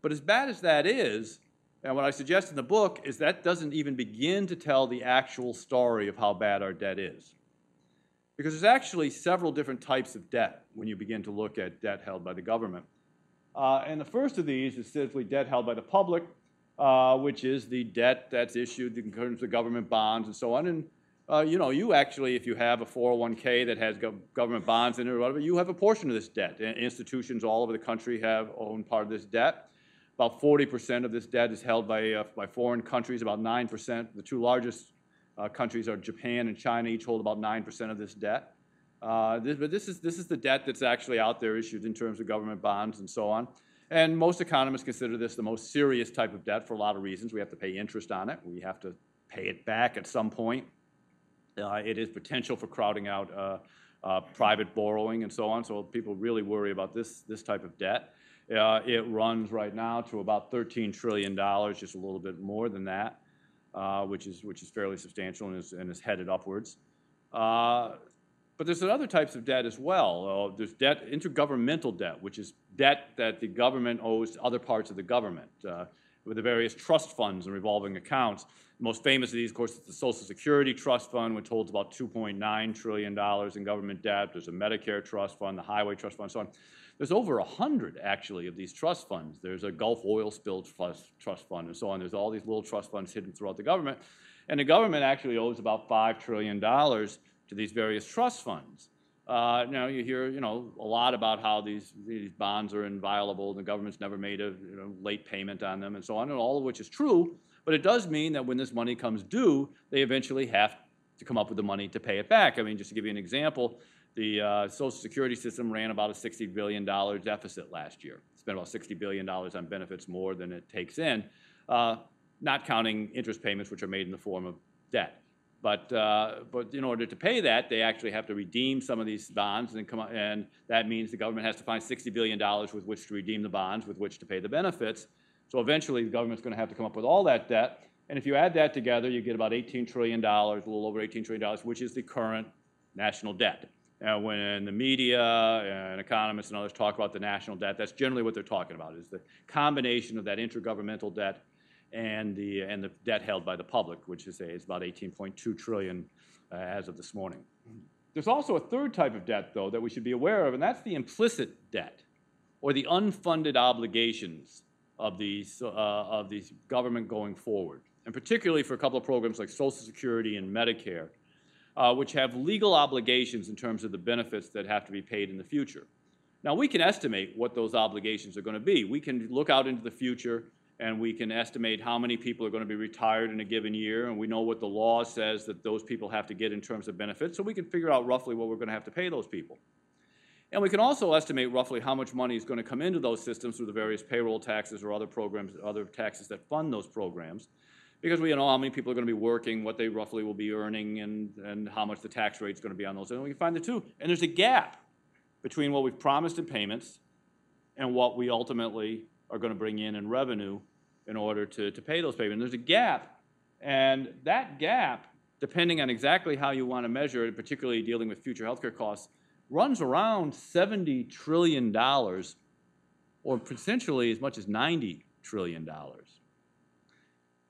But as bad as that is, and what I suggest in the book is that doesn't even begin to tell the actual story of how bad our debt is. Because there's actually several different types of debt when you begin to look at debt held by the government. Uh, and the first of these is simply debt held by the public, uh, which is the debt that's issued in terms of government bonds and so on. And uh, you know, you actually, if you have a 401k that has go government bonds in it or whatever, you have a portion of this debt. And institutions all over the country have owned part of this debt. About 40% of this debt is held by, uh, by foreign countries, about 9%. The two largest uh, countries are Japan and China, each hold about 9% of this debt. Uh, this, but this is, this is the debt that's actually out there issued in terms of government bonds and so on. And most economists consider this the most serious type of debt for a lot of reasons. We have to pay interest on it. We have to pay it back at some point. Uh, it is potential for crowding out uh, uh, private borrowing and so on. So people really worry about this, this type of debt. Uh, it runs right now to about $13 trillion, just a little bit more than that, uh, which, is, which is fairly substantial and is, and is headed upwards. Uh, but there's other types of debt as well. there's debt, intergovernmental debt, which is debt that the government owes to other parts of the government uh, with the various trust funds and revolving accounts. Most famous of these, of course, is the Social Security Trust Fund, which holds about $2.9 trillion in government debt. There's a Medicare Trust Fund, the Highway Trust Fund, so on. There's over 100, actually, of these trust funds. There's a Gulf Oil Spill Trust Fund and so on. There's all these little trust funds hidden throughout the government. And the government actually owes about $5 trillion to these various trust funds. Uh, now you hear, you know, a lot about how these, these bonds are inviolable the government's never made a you know, late payment on them and so on, and all of which is true. But it does mean that when this money comes due, they eventually have to come up with the money to pay it back. I mean, just to give you an example, the uh, Social Security system ran about a $60 billion deficit last year. It Spent about $60 billion on benefits more than it takes in, uh, not counting interest payments, which are made in the form of debt. But, uh, but in order to pay that, they actually have to redeem some of these bonds, and, come, and that means the government has to find $60 billion with which to redeem the bonds, with which to pay the benefits. So eventually, the government's going to have to come up with all that debt. And if you add that together, you get about $18 trillion, a little over $18 trillion, which is the current national debt. And when the media and economists and others talk about the national debt, that's generally what they're talking about, is the combination of that intergovernmental debt and the, and the debt held by the public, which is, is about 18.2 trillion uh, as of this morning. There's also a third type of debt, though, that we should be aware of, and that's the implicit debt, or the unfunded obligations of these, uh, of these government going forward, and particularly for a couple of programs like Social Security and Medicare, uh, which have legal obligations in terms of the benefits that have to be paid in the future. Now, we can estimate what those obligations are going to be. We can look out into the future and we can estimate how many people are going to be retired in a given year, and we know what the law says that those people have to get in terms of benefits, so we can figure out roughly what we're going to have to pay those people. And we can also estimate roughly how much money is going to come into those systems through the various payroll taxes or other programs, other taxes that fund those programs, because we know how many people are going to be working, what they roughly will be earning, and, and how much the tax rate is going to be on those. And we can find the two. And there's a gap between what we've promised in payments and what we ultimately are going to bring in in revenue in order to, to pay those payments. There's a gap, and that gap, depending on exactly how you want to measure it, particularly dealing with future healthcare costs, runs around $70 trillion, or potentially as much as $90 trillion.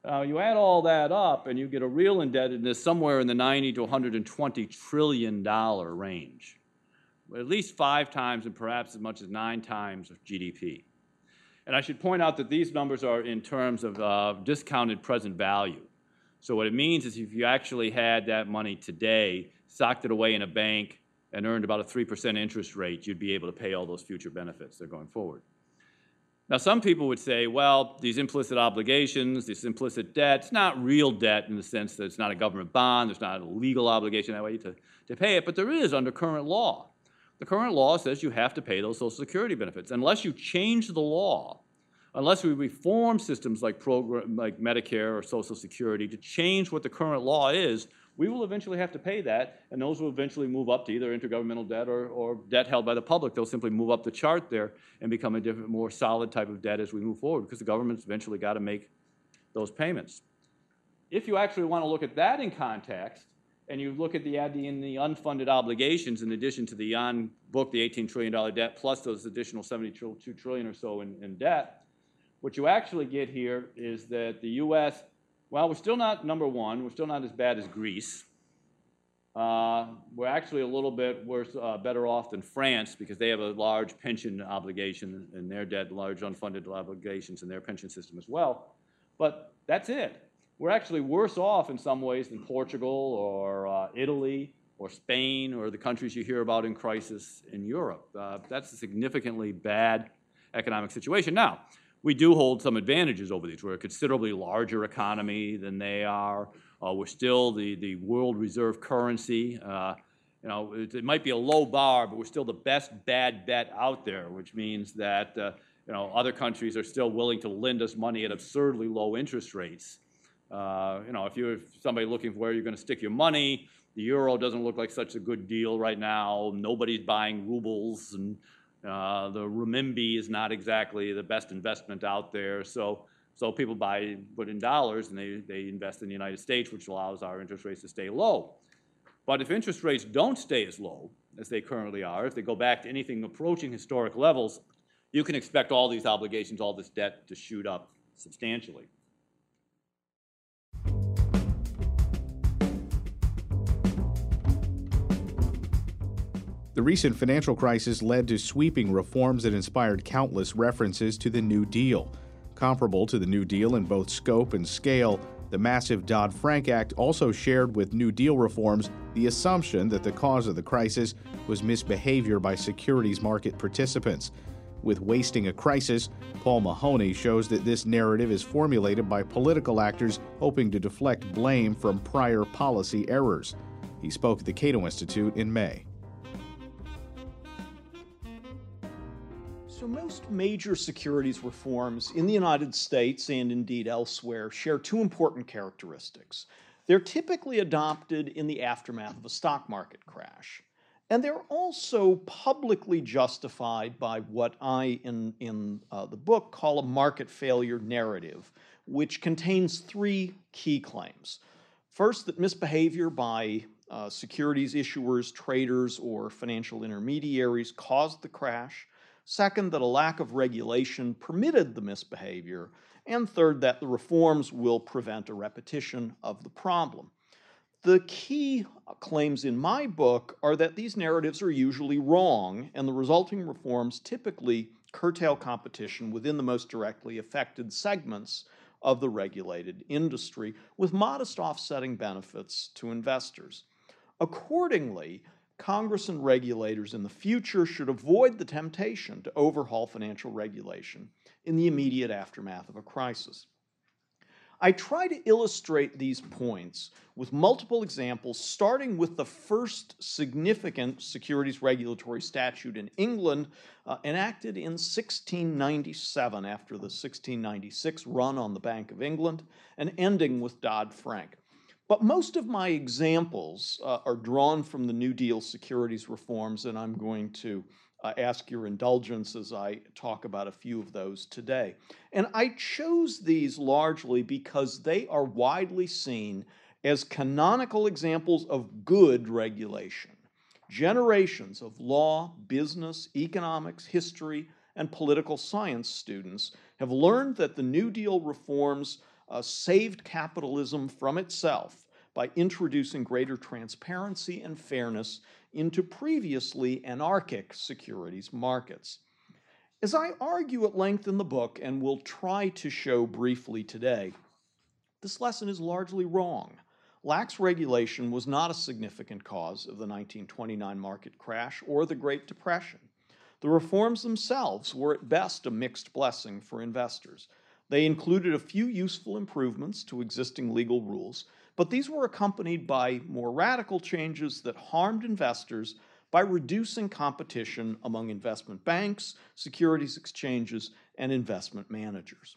You add all that up, and you get a real indebtedness somewhere in the 90 to 120 trillion dollar range, at least five times and perhaps as much as nine times of GDP. And I should point out that these numbers are in terms of uh, discounted present value. So what it means is if you actually had that money today, socked it away in a bank, and earned about a 3% interest rate, you'd be able to pay all those future benefits that are going forward. Now, some people would say, well, these implicit obligations, this implicit debt, it's not real debt in the sense that it's not a government bond, there's not a legal obligation that way to, to pay it, but there is under current law. The current law says you have to pay those Social Security benefits. Unless you change the law, unless we reform systems like program, like Medicare or Social Security to change what the current law is, we will eventually have to pay that, and those will eventually move up to either intergovernmental debt or, or debt held by the public. They'll simply move up the chart there and become a different, more solid type of debt as we move forward, because the government's eventually got to make those payments. If you actually want to look at that in context, and you look at the, in the unfunded obligations in addition to the on-book, the $18 trillion debt, plus those additional 72 trillion or so in, in debt, what you actually get here is that the U.S., well, we're still not number one. We're still not as bad as Greece. Uh, we're actually a little bit worse, uh, better off than France because they have a large pension obligation in their debt, large unfunded obligations in their pension system as well. But that's it. We're actually worse off in some ways than Portugal or uh, Italy or Spain or the countries you hear about in crisis in Europe. Uh, that's a significantly bad economic situation. Now, we do hold some advantages over these. We're a considerably larger economy than they are. Uh, we're still the, the world reserve currency. Uh, you know, it, it, might be a low bar, but we're still the best bad bet out there, which means that uh, you know other countries are still willing to lend us money at absurdly low interest rates. Uh, you know, if you're somebody looking for where you're going to stick your money, the euro doesn't look like such a good deal right now. Nobody's buying rubles and uh, the renminbi is not exactly the best investment out there. So, so people buy, put in dollars and they, they invest in the United States, which allows our interest rates to stay low. But if interest rates don't stay as low as they currently are, if they go back to anything approaching historic levels, you can expect all these obligations, all this debt to shoot up substantially. The recent financial crisis led to sweeping reforms that inspired countless references to the New Deal. Comparable to the New Deal in both scope and scale, the massive Dodd Frank Act also shared with New Deal reforms the assumption that the cause of the crisis was misbehavior by securities market participants. With Wasting a Crisis, Paul Mahoney shows that this narrative is formulated by political actors hoping to deflect blame from prior policy errors. He spoke at the Cato Institute in May. So, most major securities reforms in the United States and indeed elsewhere share two important characteristics. They're typically adopted in the aftermath of a stock market crash. And they're also publicly justified by what I, in, in uh, the book, call a market failure narrative, which contains three key claims. First, that misbehavior by uh, securities issuers, traders, or financial intermediaries caused the crash. Second, that a lack of regulation permitted the misbehavior. And third, that the reforms will prevent a repetition of the problem. The key uh, claims in my book are that these narratives are usually wrong, and the resulting reforms typically curtail competition within the most directly affected segments of the regulated industry, with modest offsetting benefits to investors. Accordingly, Congress and regulators in the future should avoid the temptation to overhaul financial regulation in the immediate aftermath of a crisis. I try to illustrate these points with multiple examples, starting with the first significant securities regulatory statute in England, uh, enacted in 1697 after the 1696 run on the Bank of England, and ending with Dodd Frank. But most of my examples uh, are drawn from the New Deal securities reforms, and I'm going to uh, ask your indulgence as I talk about a few of those today. And I chose these largely because they are widely seen as canonical examples of good regulation. Generations of law, business, economics, history, and political science students have learned that the New Deal reforms uh, saved capitalism from itself by introducing greater transparency and fairness into previously anarchic securities markets. As I argue at length in the book, and will try to show briefly today, this lesson is largely wrong. Lax regulation was not a significant cause of the 1929 market crash or the Great Depression. The reforms themselves were at best a mixed blessing for investors. They included a few useful improvements to existing legal rules, but these were accompanied by more radical changes that harmed investors by reducing competition among investment banks, securities exchanges, and investment managers.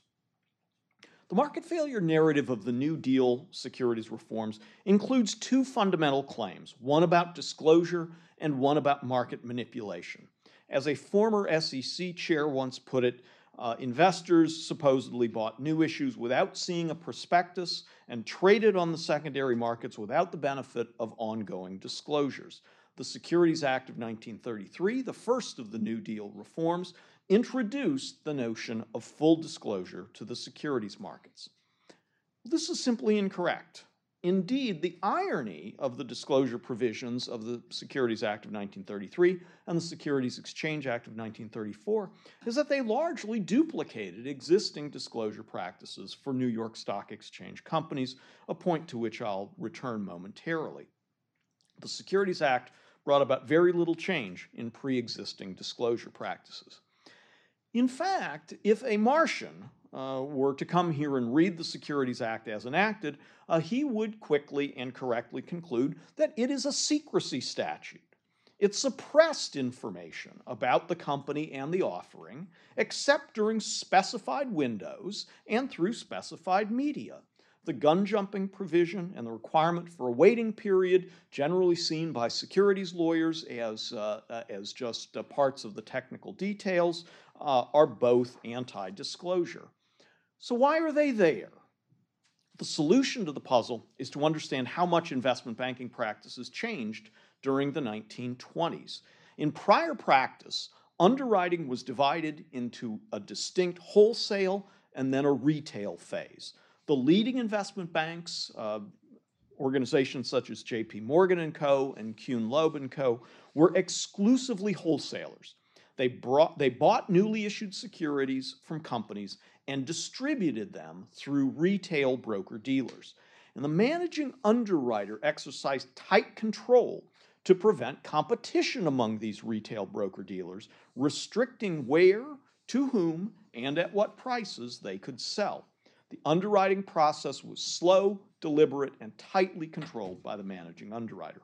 The market failure narrative of the New Deal securities reforms includes two fundamental claims one about disclosure and one about market manipulation. As a former SEC chair once put it, uh, investors supposedly bought new issues without seeing a prospectus and traded on the secondary markets without the benefit of ongoing disclosures. The Securities Act of 1933, the first of the New Deal reforms, introduced the notion of full disclosure to the securities markets. This is simply incorrect. Indeed, the irony of the disclosure provisions of the Securities Act of 1933 and the Securities Exchange Act of 1934 is that they largely duplicated existing disclosure practices for New York Stock Exchange companies, a point to which I'll return momentarily. The Securities Act brought about very little change in pre existing disclosure practices. In fact, if a Martian uh, were to come here and read the Securities Act as enacted, uh, he would quickly and correctly conclude that it is a secrecy statute. It suppressed information about the company and the offering, except during specified windows and through specified media the gun jumping provision and the requirement for a waiting period, generally seen by securities lawyers as, uh, uh, as just uh, parts of the technical details, uh, are both anti disclosure. So, why are they there? The solution to the puzzle is to understand how much investment banking practices changed during the 1920s. In prior practice, underwriting was divided into a distinct wholesale and then a retail phase. The leading investment banks, uh, organizations such as J.P. Morgan and Co. and Kuhn Loeb Co. were exclusively wholesalers. They, brought, they bought newly issued securities from companies and distributed them through retail broker dealers. And the managing underwriter exercised tight control to prevent competition among these retail broker dealers, restricting where, to whom, and at what prices they could sell. The underwriting process was slow, deliberate, and tightly controlled by the managing underwriter.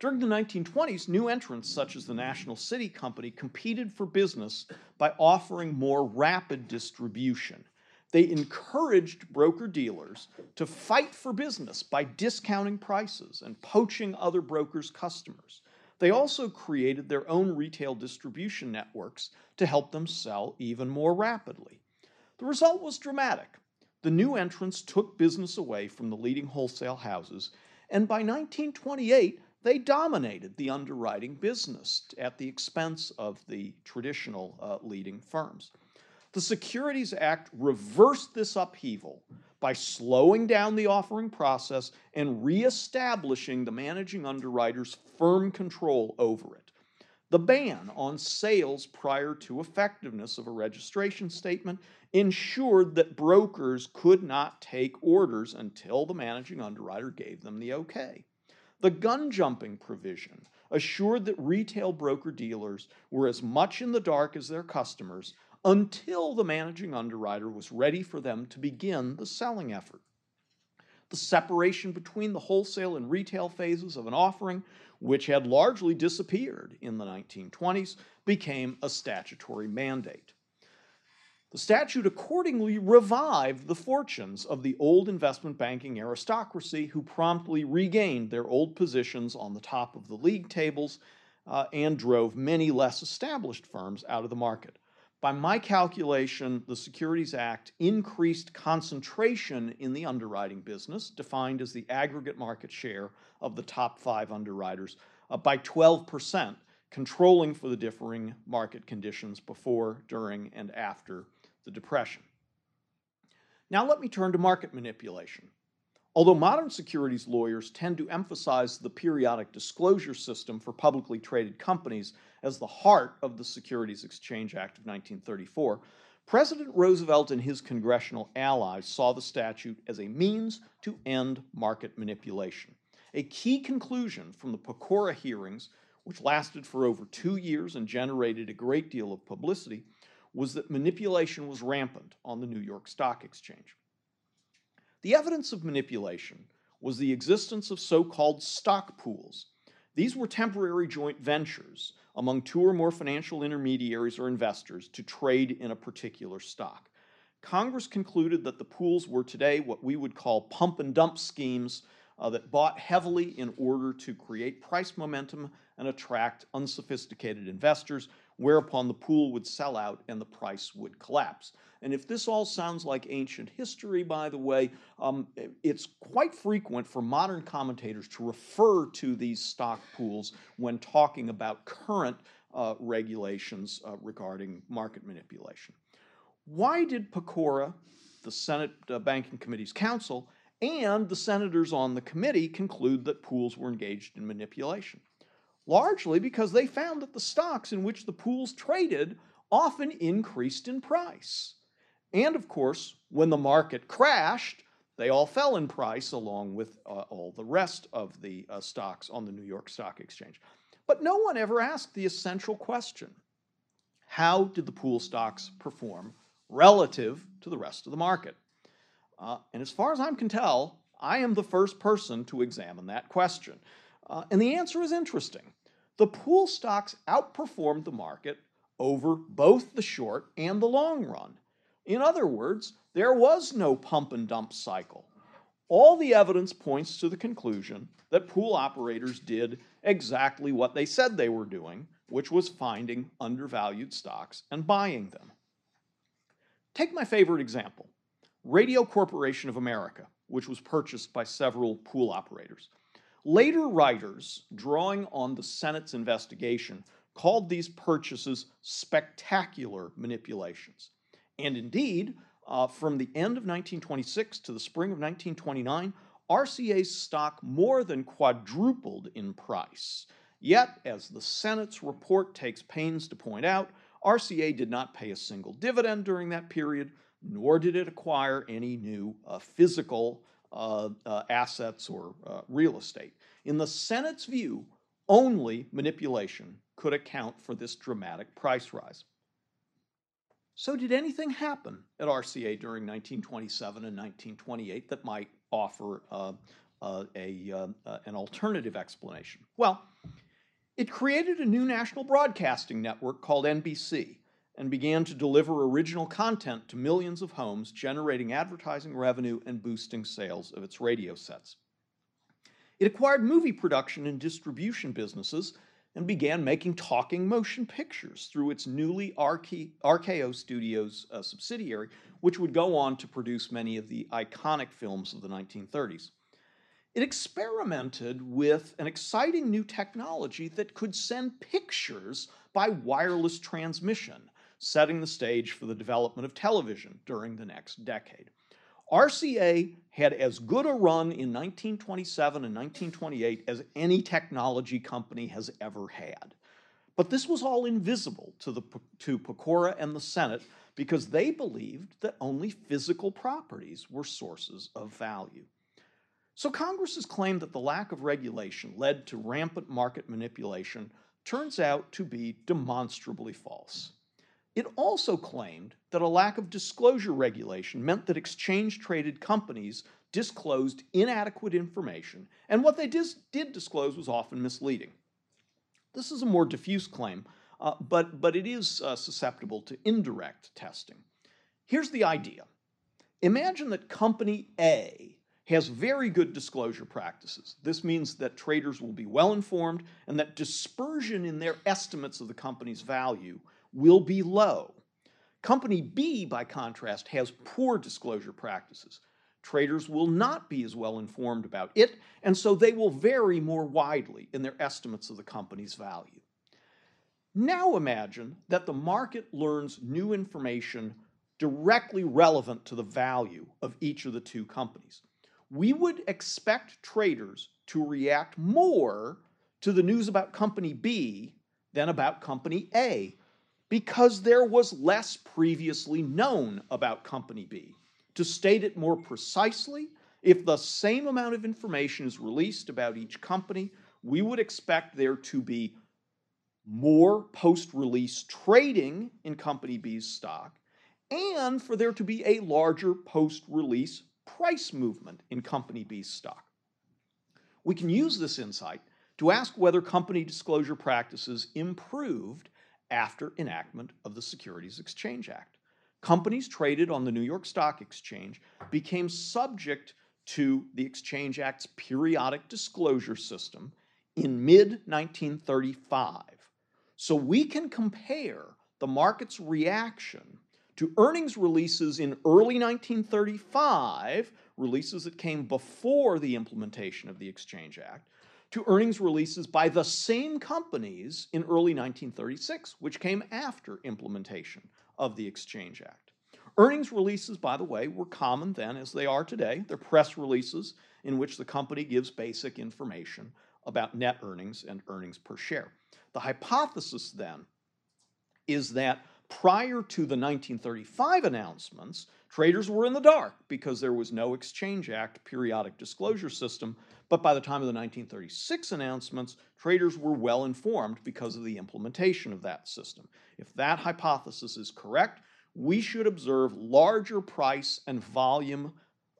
During the 1920s, new entrants such as the National City Company competed for business by offering more rapid distribution. They encouraged broker dealers to fight for business by discounting prices and poaching other brokers' customers. They also created their own retail distribution networks to help them sell even more rapidly. The result was dramatic. The new entrants took business away from the leading wholesale houses, and by 1928, they dominated the underwriting business at the expense of the traditional uh, leading firms. The Securities Act reversed this upheaval by slowing down the offering process and reestablishing the managing underwriter's firm control over it. The ban on sales prior to effectiveness of a registration statement ensured that brokers could not take orders until the managing underwriter gave them the okay. The gun jumping provision assured that retail broker dealers were as much in the dark as their customers until the managing underwriter was ready for them to begin the selling effort. The separation between the wholesale and retail phases of an offering, which had largely disappeared in the 1920s, became a statutory mandate. The statute accordingly revived the fortunes of the old investment banking aristocracy who promptly regained their old positions on the top of the league tables uh, and drove many less established firms out of the market. By my calculation, the Securities Act increased concentration in the underwriting business, defined as the aggregate market share of the top five underwriters, uh, by 12%, controlling for the differing market conditions before, during, and after the Depression. Now let me turn to market manipulation. Although modern securities lawyers tend to emphasize the periodic disclosure system for publicly traded companies as the heart of the Securities Exchange Act of 1934, President Roosevelt and his congressional allies saw the statute as a means to end market manipulation. A key conclusion from the Pecora hearings, which lasted for over two years and generated a great deal of publicity, was that manipulation was rampant on the New York Stock Exchange. The evidence of manipulation was the existence of so called stock pools. These were temporary joint ventures among two or more financial intermediaries or investors to trade in a particular stock. Congress concluded that the pools were today what we would call pump and dump schemes uh, that bought heavily in order to create price momentum and attract unsophisticated investors, whereupon the pool would sell out and the price would collapse. And if this all sounds like ancient history, by the way, um, it's quite frequent for modern commentators to refer to these stock pools when talking about current uh, regulations uh, regarding market manipulation. Why did Pecora, the Senate uh, Banking Committee's counsel, and the senators on the committee conclude that pools were engaged in manipulation? Largely because they found that the stocks in which the pools traded often increased in price. And of course, when the market crashed, they all fell in price along with uh, all the rest of the uh, stocks on the New York Stock Exchange. But no one ever asked the essential question how did the pool stocks perform relative to the rest of the market? Uh, and as far as I can tell, I am the first person to examine that question. Uh, and the answer is interesting. The pool stocks outperformed the market over both the short and the long run. In other words, there was no pump and dump cycle. All the evidence points to the conclusion that pool operators did exactly what they said they were doing, which was finding undervalued stocks and buying them. Take my favorite example Radio Corporation of America, which was purchased by several pool operators. Later writers, drawing on the Senate's investigation, called these purchases spectacular manipulations. And indeed, uh, from the end of 1926 to the spring of 1929, RCA's stock more than quadrupled in price. Yet, as the Senate's report takes pains to point out, RCA did not pay a single dividend during that period, nor did it acquire any new uh, physical assets or uh, real estate. In the Senate's view, only manipulation could account for this dramatic price rise. So, did anything happen at RCA during 1927 and 1928 that might offer uh, uh, a, uh, uh, an alternative explanation? Well, it created a new national broadcasting network called NBC and began to deliver original content to millions of homes, generating advertising revenue and boosting sales of its radio sets. It acquired movie production and distribution businesses and began making talking motion pictures through its newly RKO Studios uh, subsidiary, which would go on to produce many of the iconic films of the 1930s. It experimented with an exciting new technology that could send pictures by wireless transmission, setting the stage for the development of television during the next decade. RCA had as good a run in 1927 and 1928 as any technology company has ever had. But this was all invisible to, the, to Pecora and the Senate because they believed that only physical properties were sources of value. So Congress's claim that the lack of regulation led to rampant market manipulation turns out to be demonstrably false. It also claimed that a lack of disclosure regulation meant that exchange traded companies disclosed inadequate information, and what they dis- did disclose was often misleading. This is a more diffuse claim, uh, but, but it is uh, susceptible to indirect testing. Here's the idea Imagine that company A has very good disclosure practices. This means that traders will be well informed and that dispersion in their estimates of the company's value will be low. Company B, by contrast, has poor disclosure practices. Traders will not be as well informed about it, and so they will vary more widely in their estimates of the company's value. Now imagine that the market learns new information directly relevant to the value of each of the two companies. We would expect traders to react more to the news about company B than about company A because there was less previously known about Company B. To state it more precisely, if the same amount of information is released about each company, we would expect there to be more post release trading in Company B's stock and for there to be a larger post release price movement in Company B's stock. We can use this insight to ask whether company disclosure practices improved after enactment of the Securities Exchange Act. Companies traded on the New York Stock Exchange became subject to the Exchange Act's periodic disclosure system in mid 1935. So we can compare the market's reaction to earnings releases in early 1935, releases that came before the implementation of the Exchange Act, to earnings releases by the same companies in early 1936, which came after implementation of the Exchange Act. Earnings releases, by the way, were common then as they are today. They're press releases in which the company gives basic information about net earnings and earnings per share. The hypothesis then is that prior to the 1935 announcements, traders were in the dark because there was no Exchange Act periodic disclosure system. But by the time of the 1936 announcements, traders were well informed because of the implementation of that system. If that hypothesis is correct, we should observe larger price and volume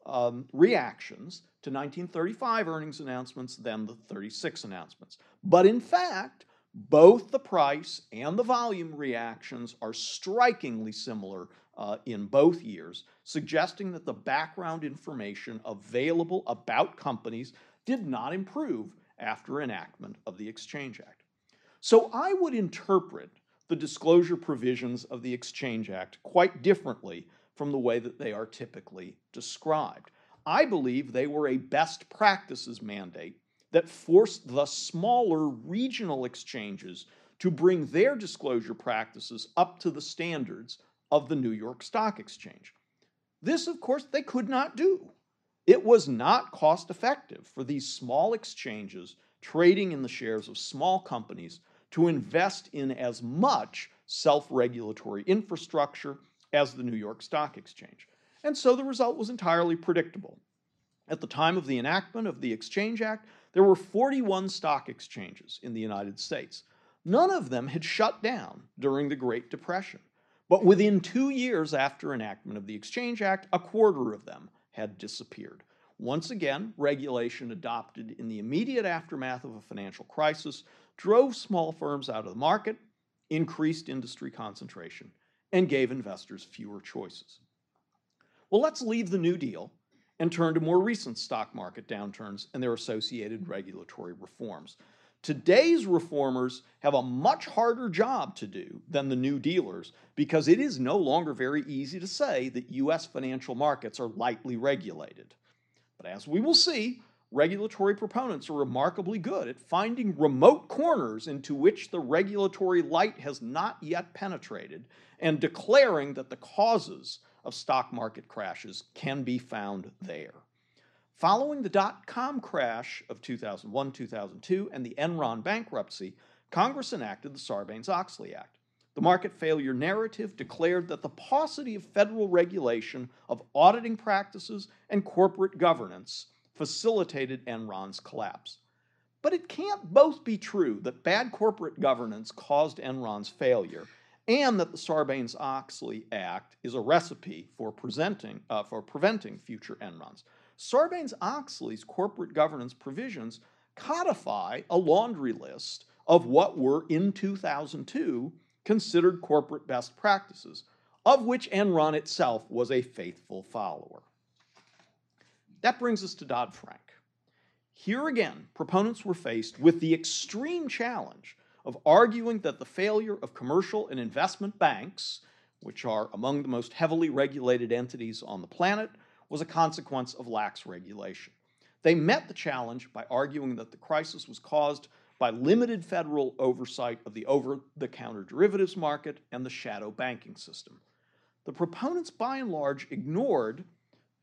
um, reactions to 1935 earnings announcements than the 36 announcements. But in fact, both the price and the volume reactions are strikingly similar uh, in both years, suggesting that the background information available about companies did not improve after enactment of the Exchange Act. So I would interpret the disclosure provisions of the Exchange Act quite differently from the way that they are typically described. I believe they were a best practices mandate that forced the smaller regional exchanges to bring their disclosure practices up to the standards of the New York Stock Exchange. This, of course, they could not do. It was not cost effective for these small exchanges trading in the shares of small companies to invest in as much self regulatory infrastructure as the New York Stock Exchange. And so the result was entirely predictable. At the time of the enactment of the Exchange Act, there were 41 stock exchanges in the United States. None of them had shut down during the Great Depression. But within two years after enactment of the Exchange Act, a quarter of them had disappeared. Once again, regulation adopted in the immediate aftermath of a financial crisis drove small firms out of the market, increased industry concentration, and gave investors fewer choices. Well, let's leave the New Deal and turn to more recent stock market downturns and their associated regulatory reforms. Today's reformers have a much harder job to do than the new dealers because it is no longer very easy to say that U.S. financial markets are lightly regulated. But as we will see, regulatory proponents are remarkably good at finding remote corners into which the regulatory light has not yet penetrated and declaring that the causes of stock market crashes can be found there. Following the dot com crash of 2001 2002 and the Enron bankruptcy, Congress enacted the Sarbanes Oxley Act. The market failure narrative declared that the paucity of federal regulation of auditing practices and corporate governance facilitated Enron's collapse. But it can't both be true that bad corporate governance caused Enron's failure and that the Sarbanes Oxley Act is a recipe for, presenting, uh, for preventing future Enrons. Sarbanes Oxley's corporate governance provisions codify a laundry list of what were in 2002 considered corporate best practices, of which Enron itself was a faithful follower. That brings us to Dodd Frank. Here again, proponents were faced with the extreme challenge of arguing that the failure of commercial and investment banks, which are among the most heavily regulated entities on the planet, was a consequence of lax regulation. They met the challenge by arguing that the crisis was caused by limited federal oversight of the over the counter derivatives market and the shadow banking system. The proponents, by and large, ignored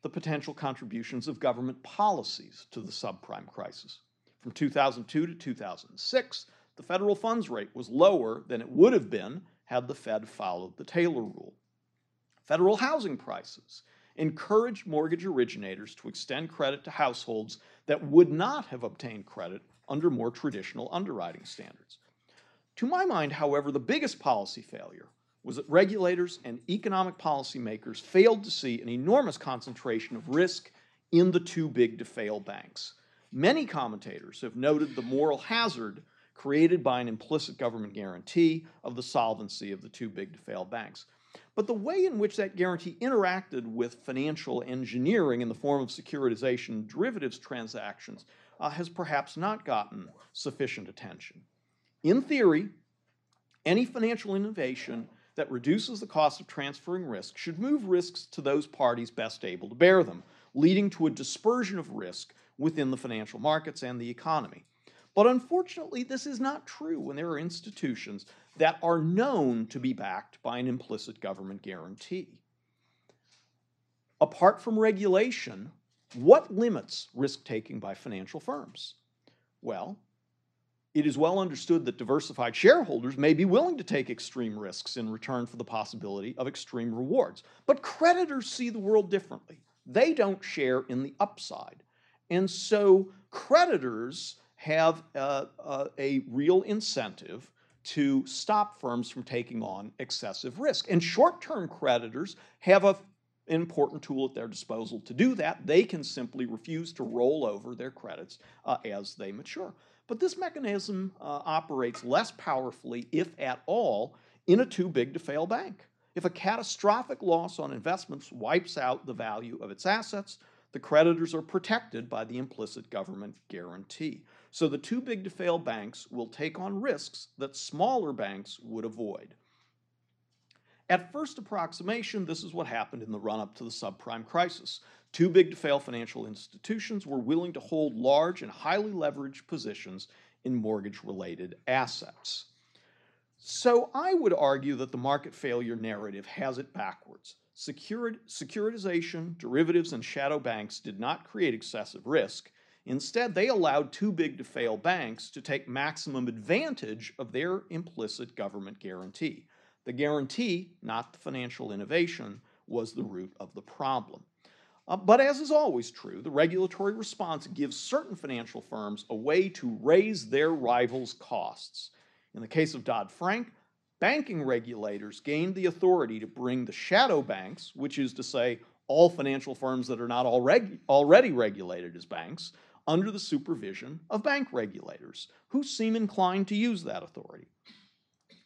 the potential contributions of government policies to the subprime crisis. From 2002 to 2006, the federal funds rate was lower than it would have been had the Fed followed the Taylor rule. Federal housing prices encouraged mortgage originators to extend credit to households that would not have obtained credit under more traditional underwriting standards. To my mind, however, the biggest policy failure was that regulators and economic policymakers failed to see an enormous concentration of risk in the too big to fail banks. Many commentators have noted the moral hazard created by an implicit government guarantee of the solvency of the too big to fail banks. But the way in which that guarantee interacted with financial engineering in the form of securitization derivatives transactions uh, has perhaps not gotten sufficient attention. In theory, any financial innovation that reduces the cost of transferring risk should move risks to those parties best able to bear them, leading to a dispersion of risk within the financial markets and the economy. But unfortunately, this is not true when there are institutions that are known to be backed by an implicit government guarantee. Apart from regulation, what limits risk taking by financial firms? Well, it is well understood that diversified shareholders may be willing to take extreme risks in return for the possibility of extreme rewards. But creditors see the world differently. They don't share in the upside. And so creditors have uh, uh, a real incentive to stop firms from taking on excessive risk. And short term creditors have a, an important tool at their disposal to do that. They can simply refuse to roll over their credits uh, as they mature. But this mechanism uh, operates less powerfully, if at all, in a too big to fail bank. If a catastrophic loss on investments wipes out the value of its assets, the creditors are protected by the implicit government guarantee. So the too big to fail banks will take on risks that smaller banks would avoid. At first approximation, this is what happened in the run up to the subprime crisis. Too big to fail financial institutions were willing to hold large and highly leveraged positions in mortgage related assets. So I would argue that the market failure narrative has it backwards. Secured, securitization, derivatives, and shadow banks did not create excessive risk. Instead, they allowed too big to fail banks to take maximum advantage of their implicit government guarantee. The guarantee, not the financial innovation, was the root of the problem. Uh, but as is always true, the regulatory response gives certain financial firms a way to raise their rivals' costs. In the case of Dodd Frank, banking regulators gained the authority to bring the shadow banks, which is to say, all financial firms that are not already, already regulated as banks, under the supervision of bank regulators, who seem inclined to use that authority.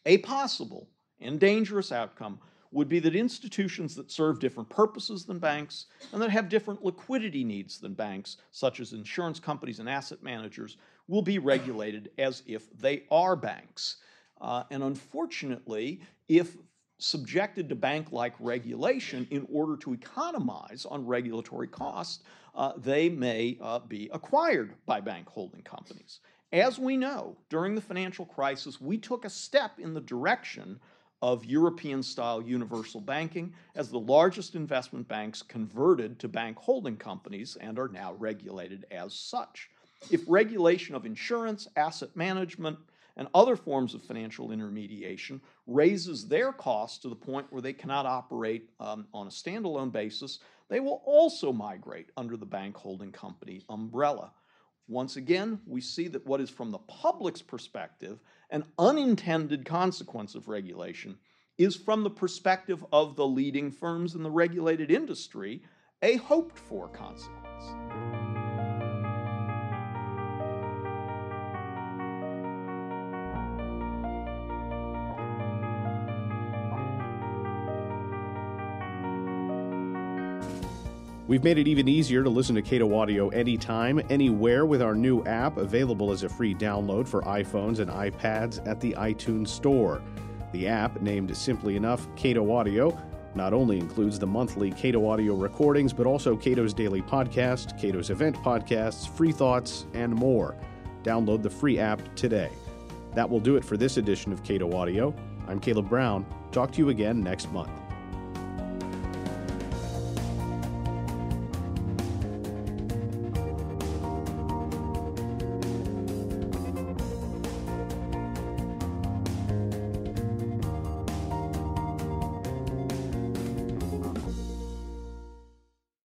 A possible and dangerous outcome would be that institutions that serve different purposes than banks and that have different liquidity needs than banks, such as insurance companies and asset managers, will be regulated as if they are banks. Uh, and unfortunately, if subjected to bank like regulation in order to economize on regulatory costs, uh, they may uh, be acquired by bank holding companies. As we know, during the financial crisis, we took a step in the direction of European style universal banking as the largest investment banks converted to bank holding companies and are now regulated as such. If regulation of insurance, asset management, and other forms of financial intermediation raises their costs to the point where they cannot operate um, on a standalone basis, they will also migrate under the bank holding company umbrella. Once again, we see that what is from the public's perspective an unintended consequence of regulation is from the perspective of the leading firms in the regulated industry a hoped for consequence. We've made it even easier to listen to Cato Audio anytime, anywhere with our new app available as a free download for iPhones and iPads at the iTunes Store. The app, named simply enough Cato Audio, not only includes the monthly Cato Audio recordings, but also Cato's daily podcast, Cato's event podcasts, free thoughts, and more. Download the free app today. That will do it for this edition of Cato Audio. I'm Caleb Brown. Talk to you again next month.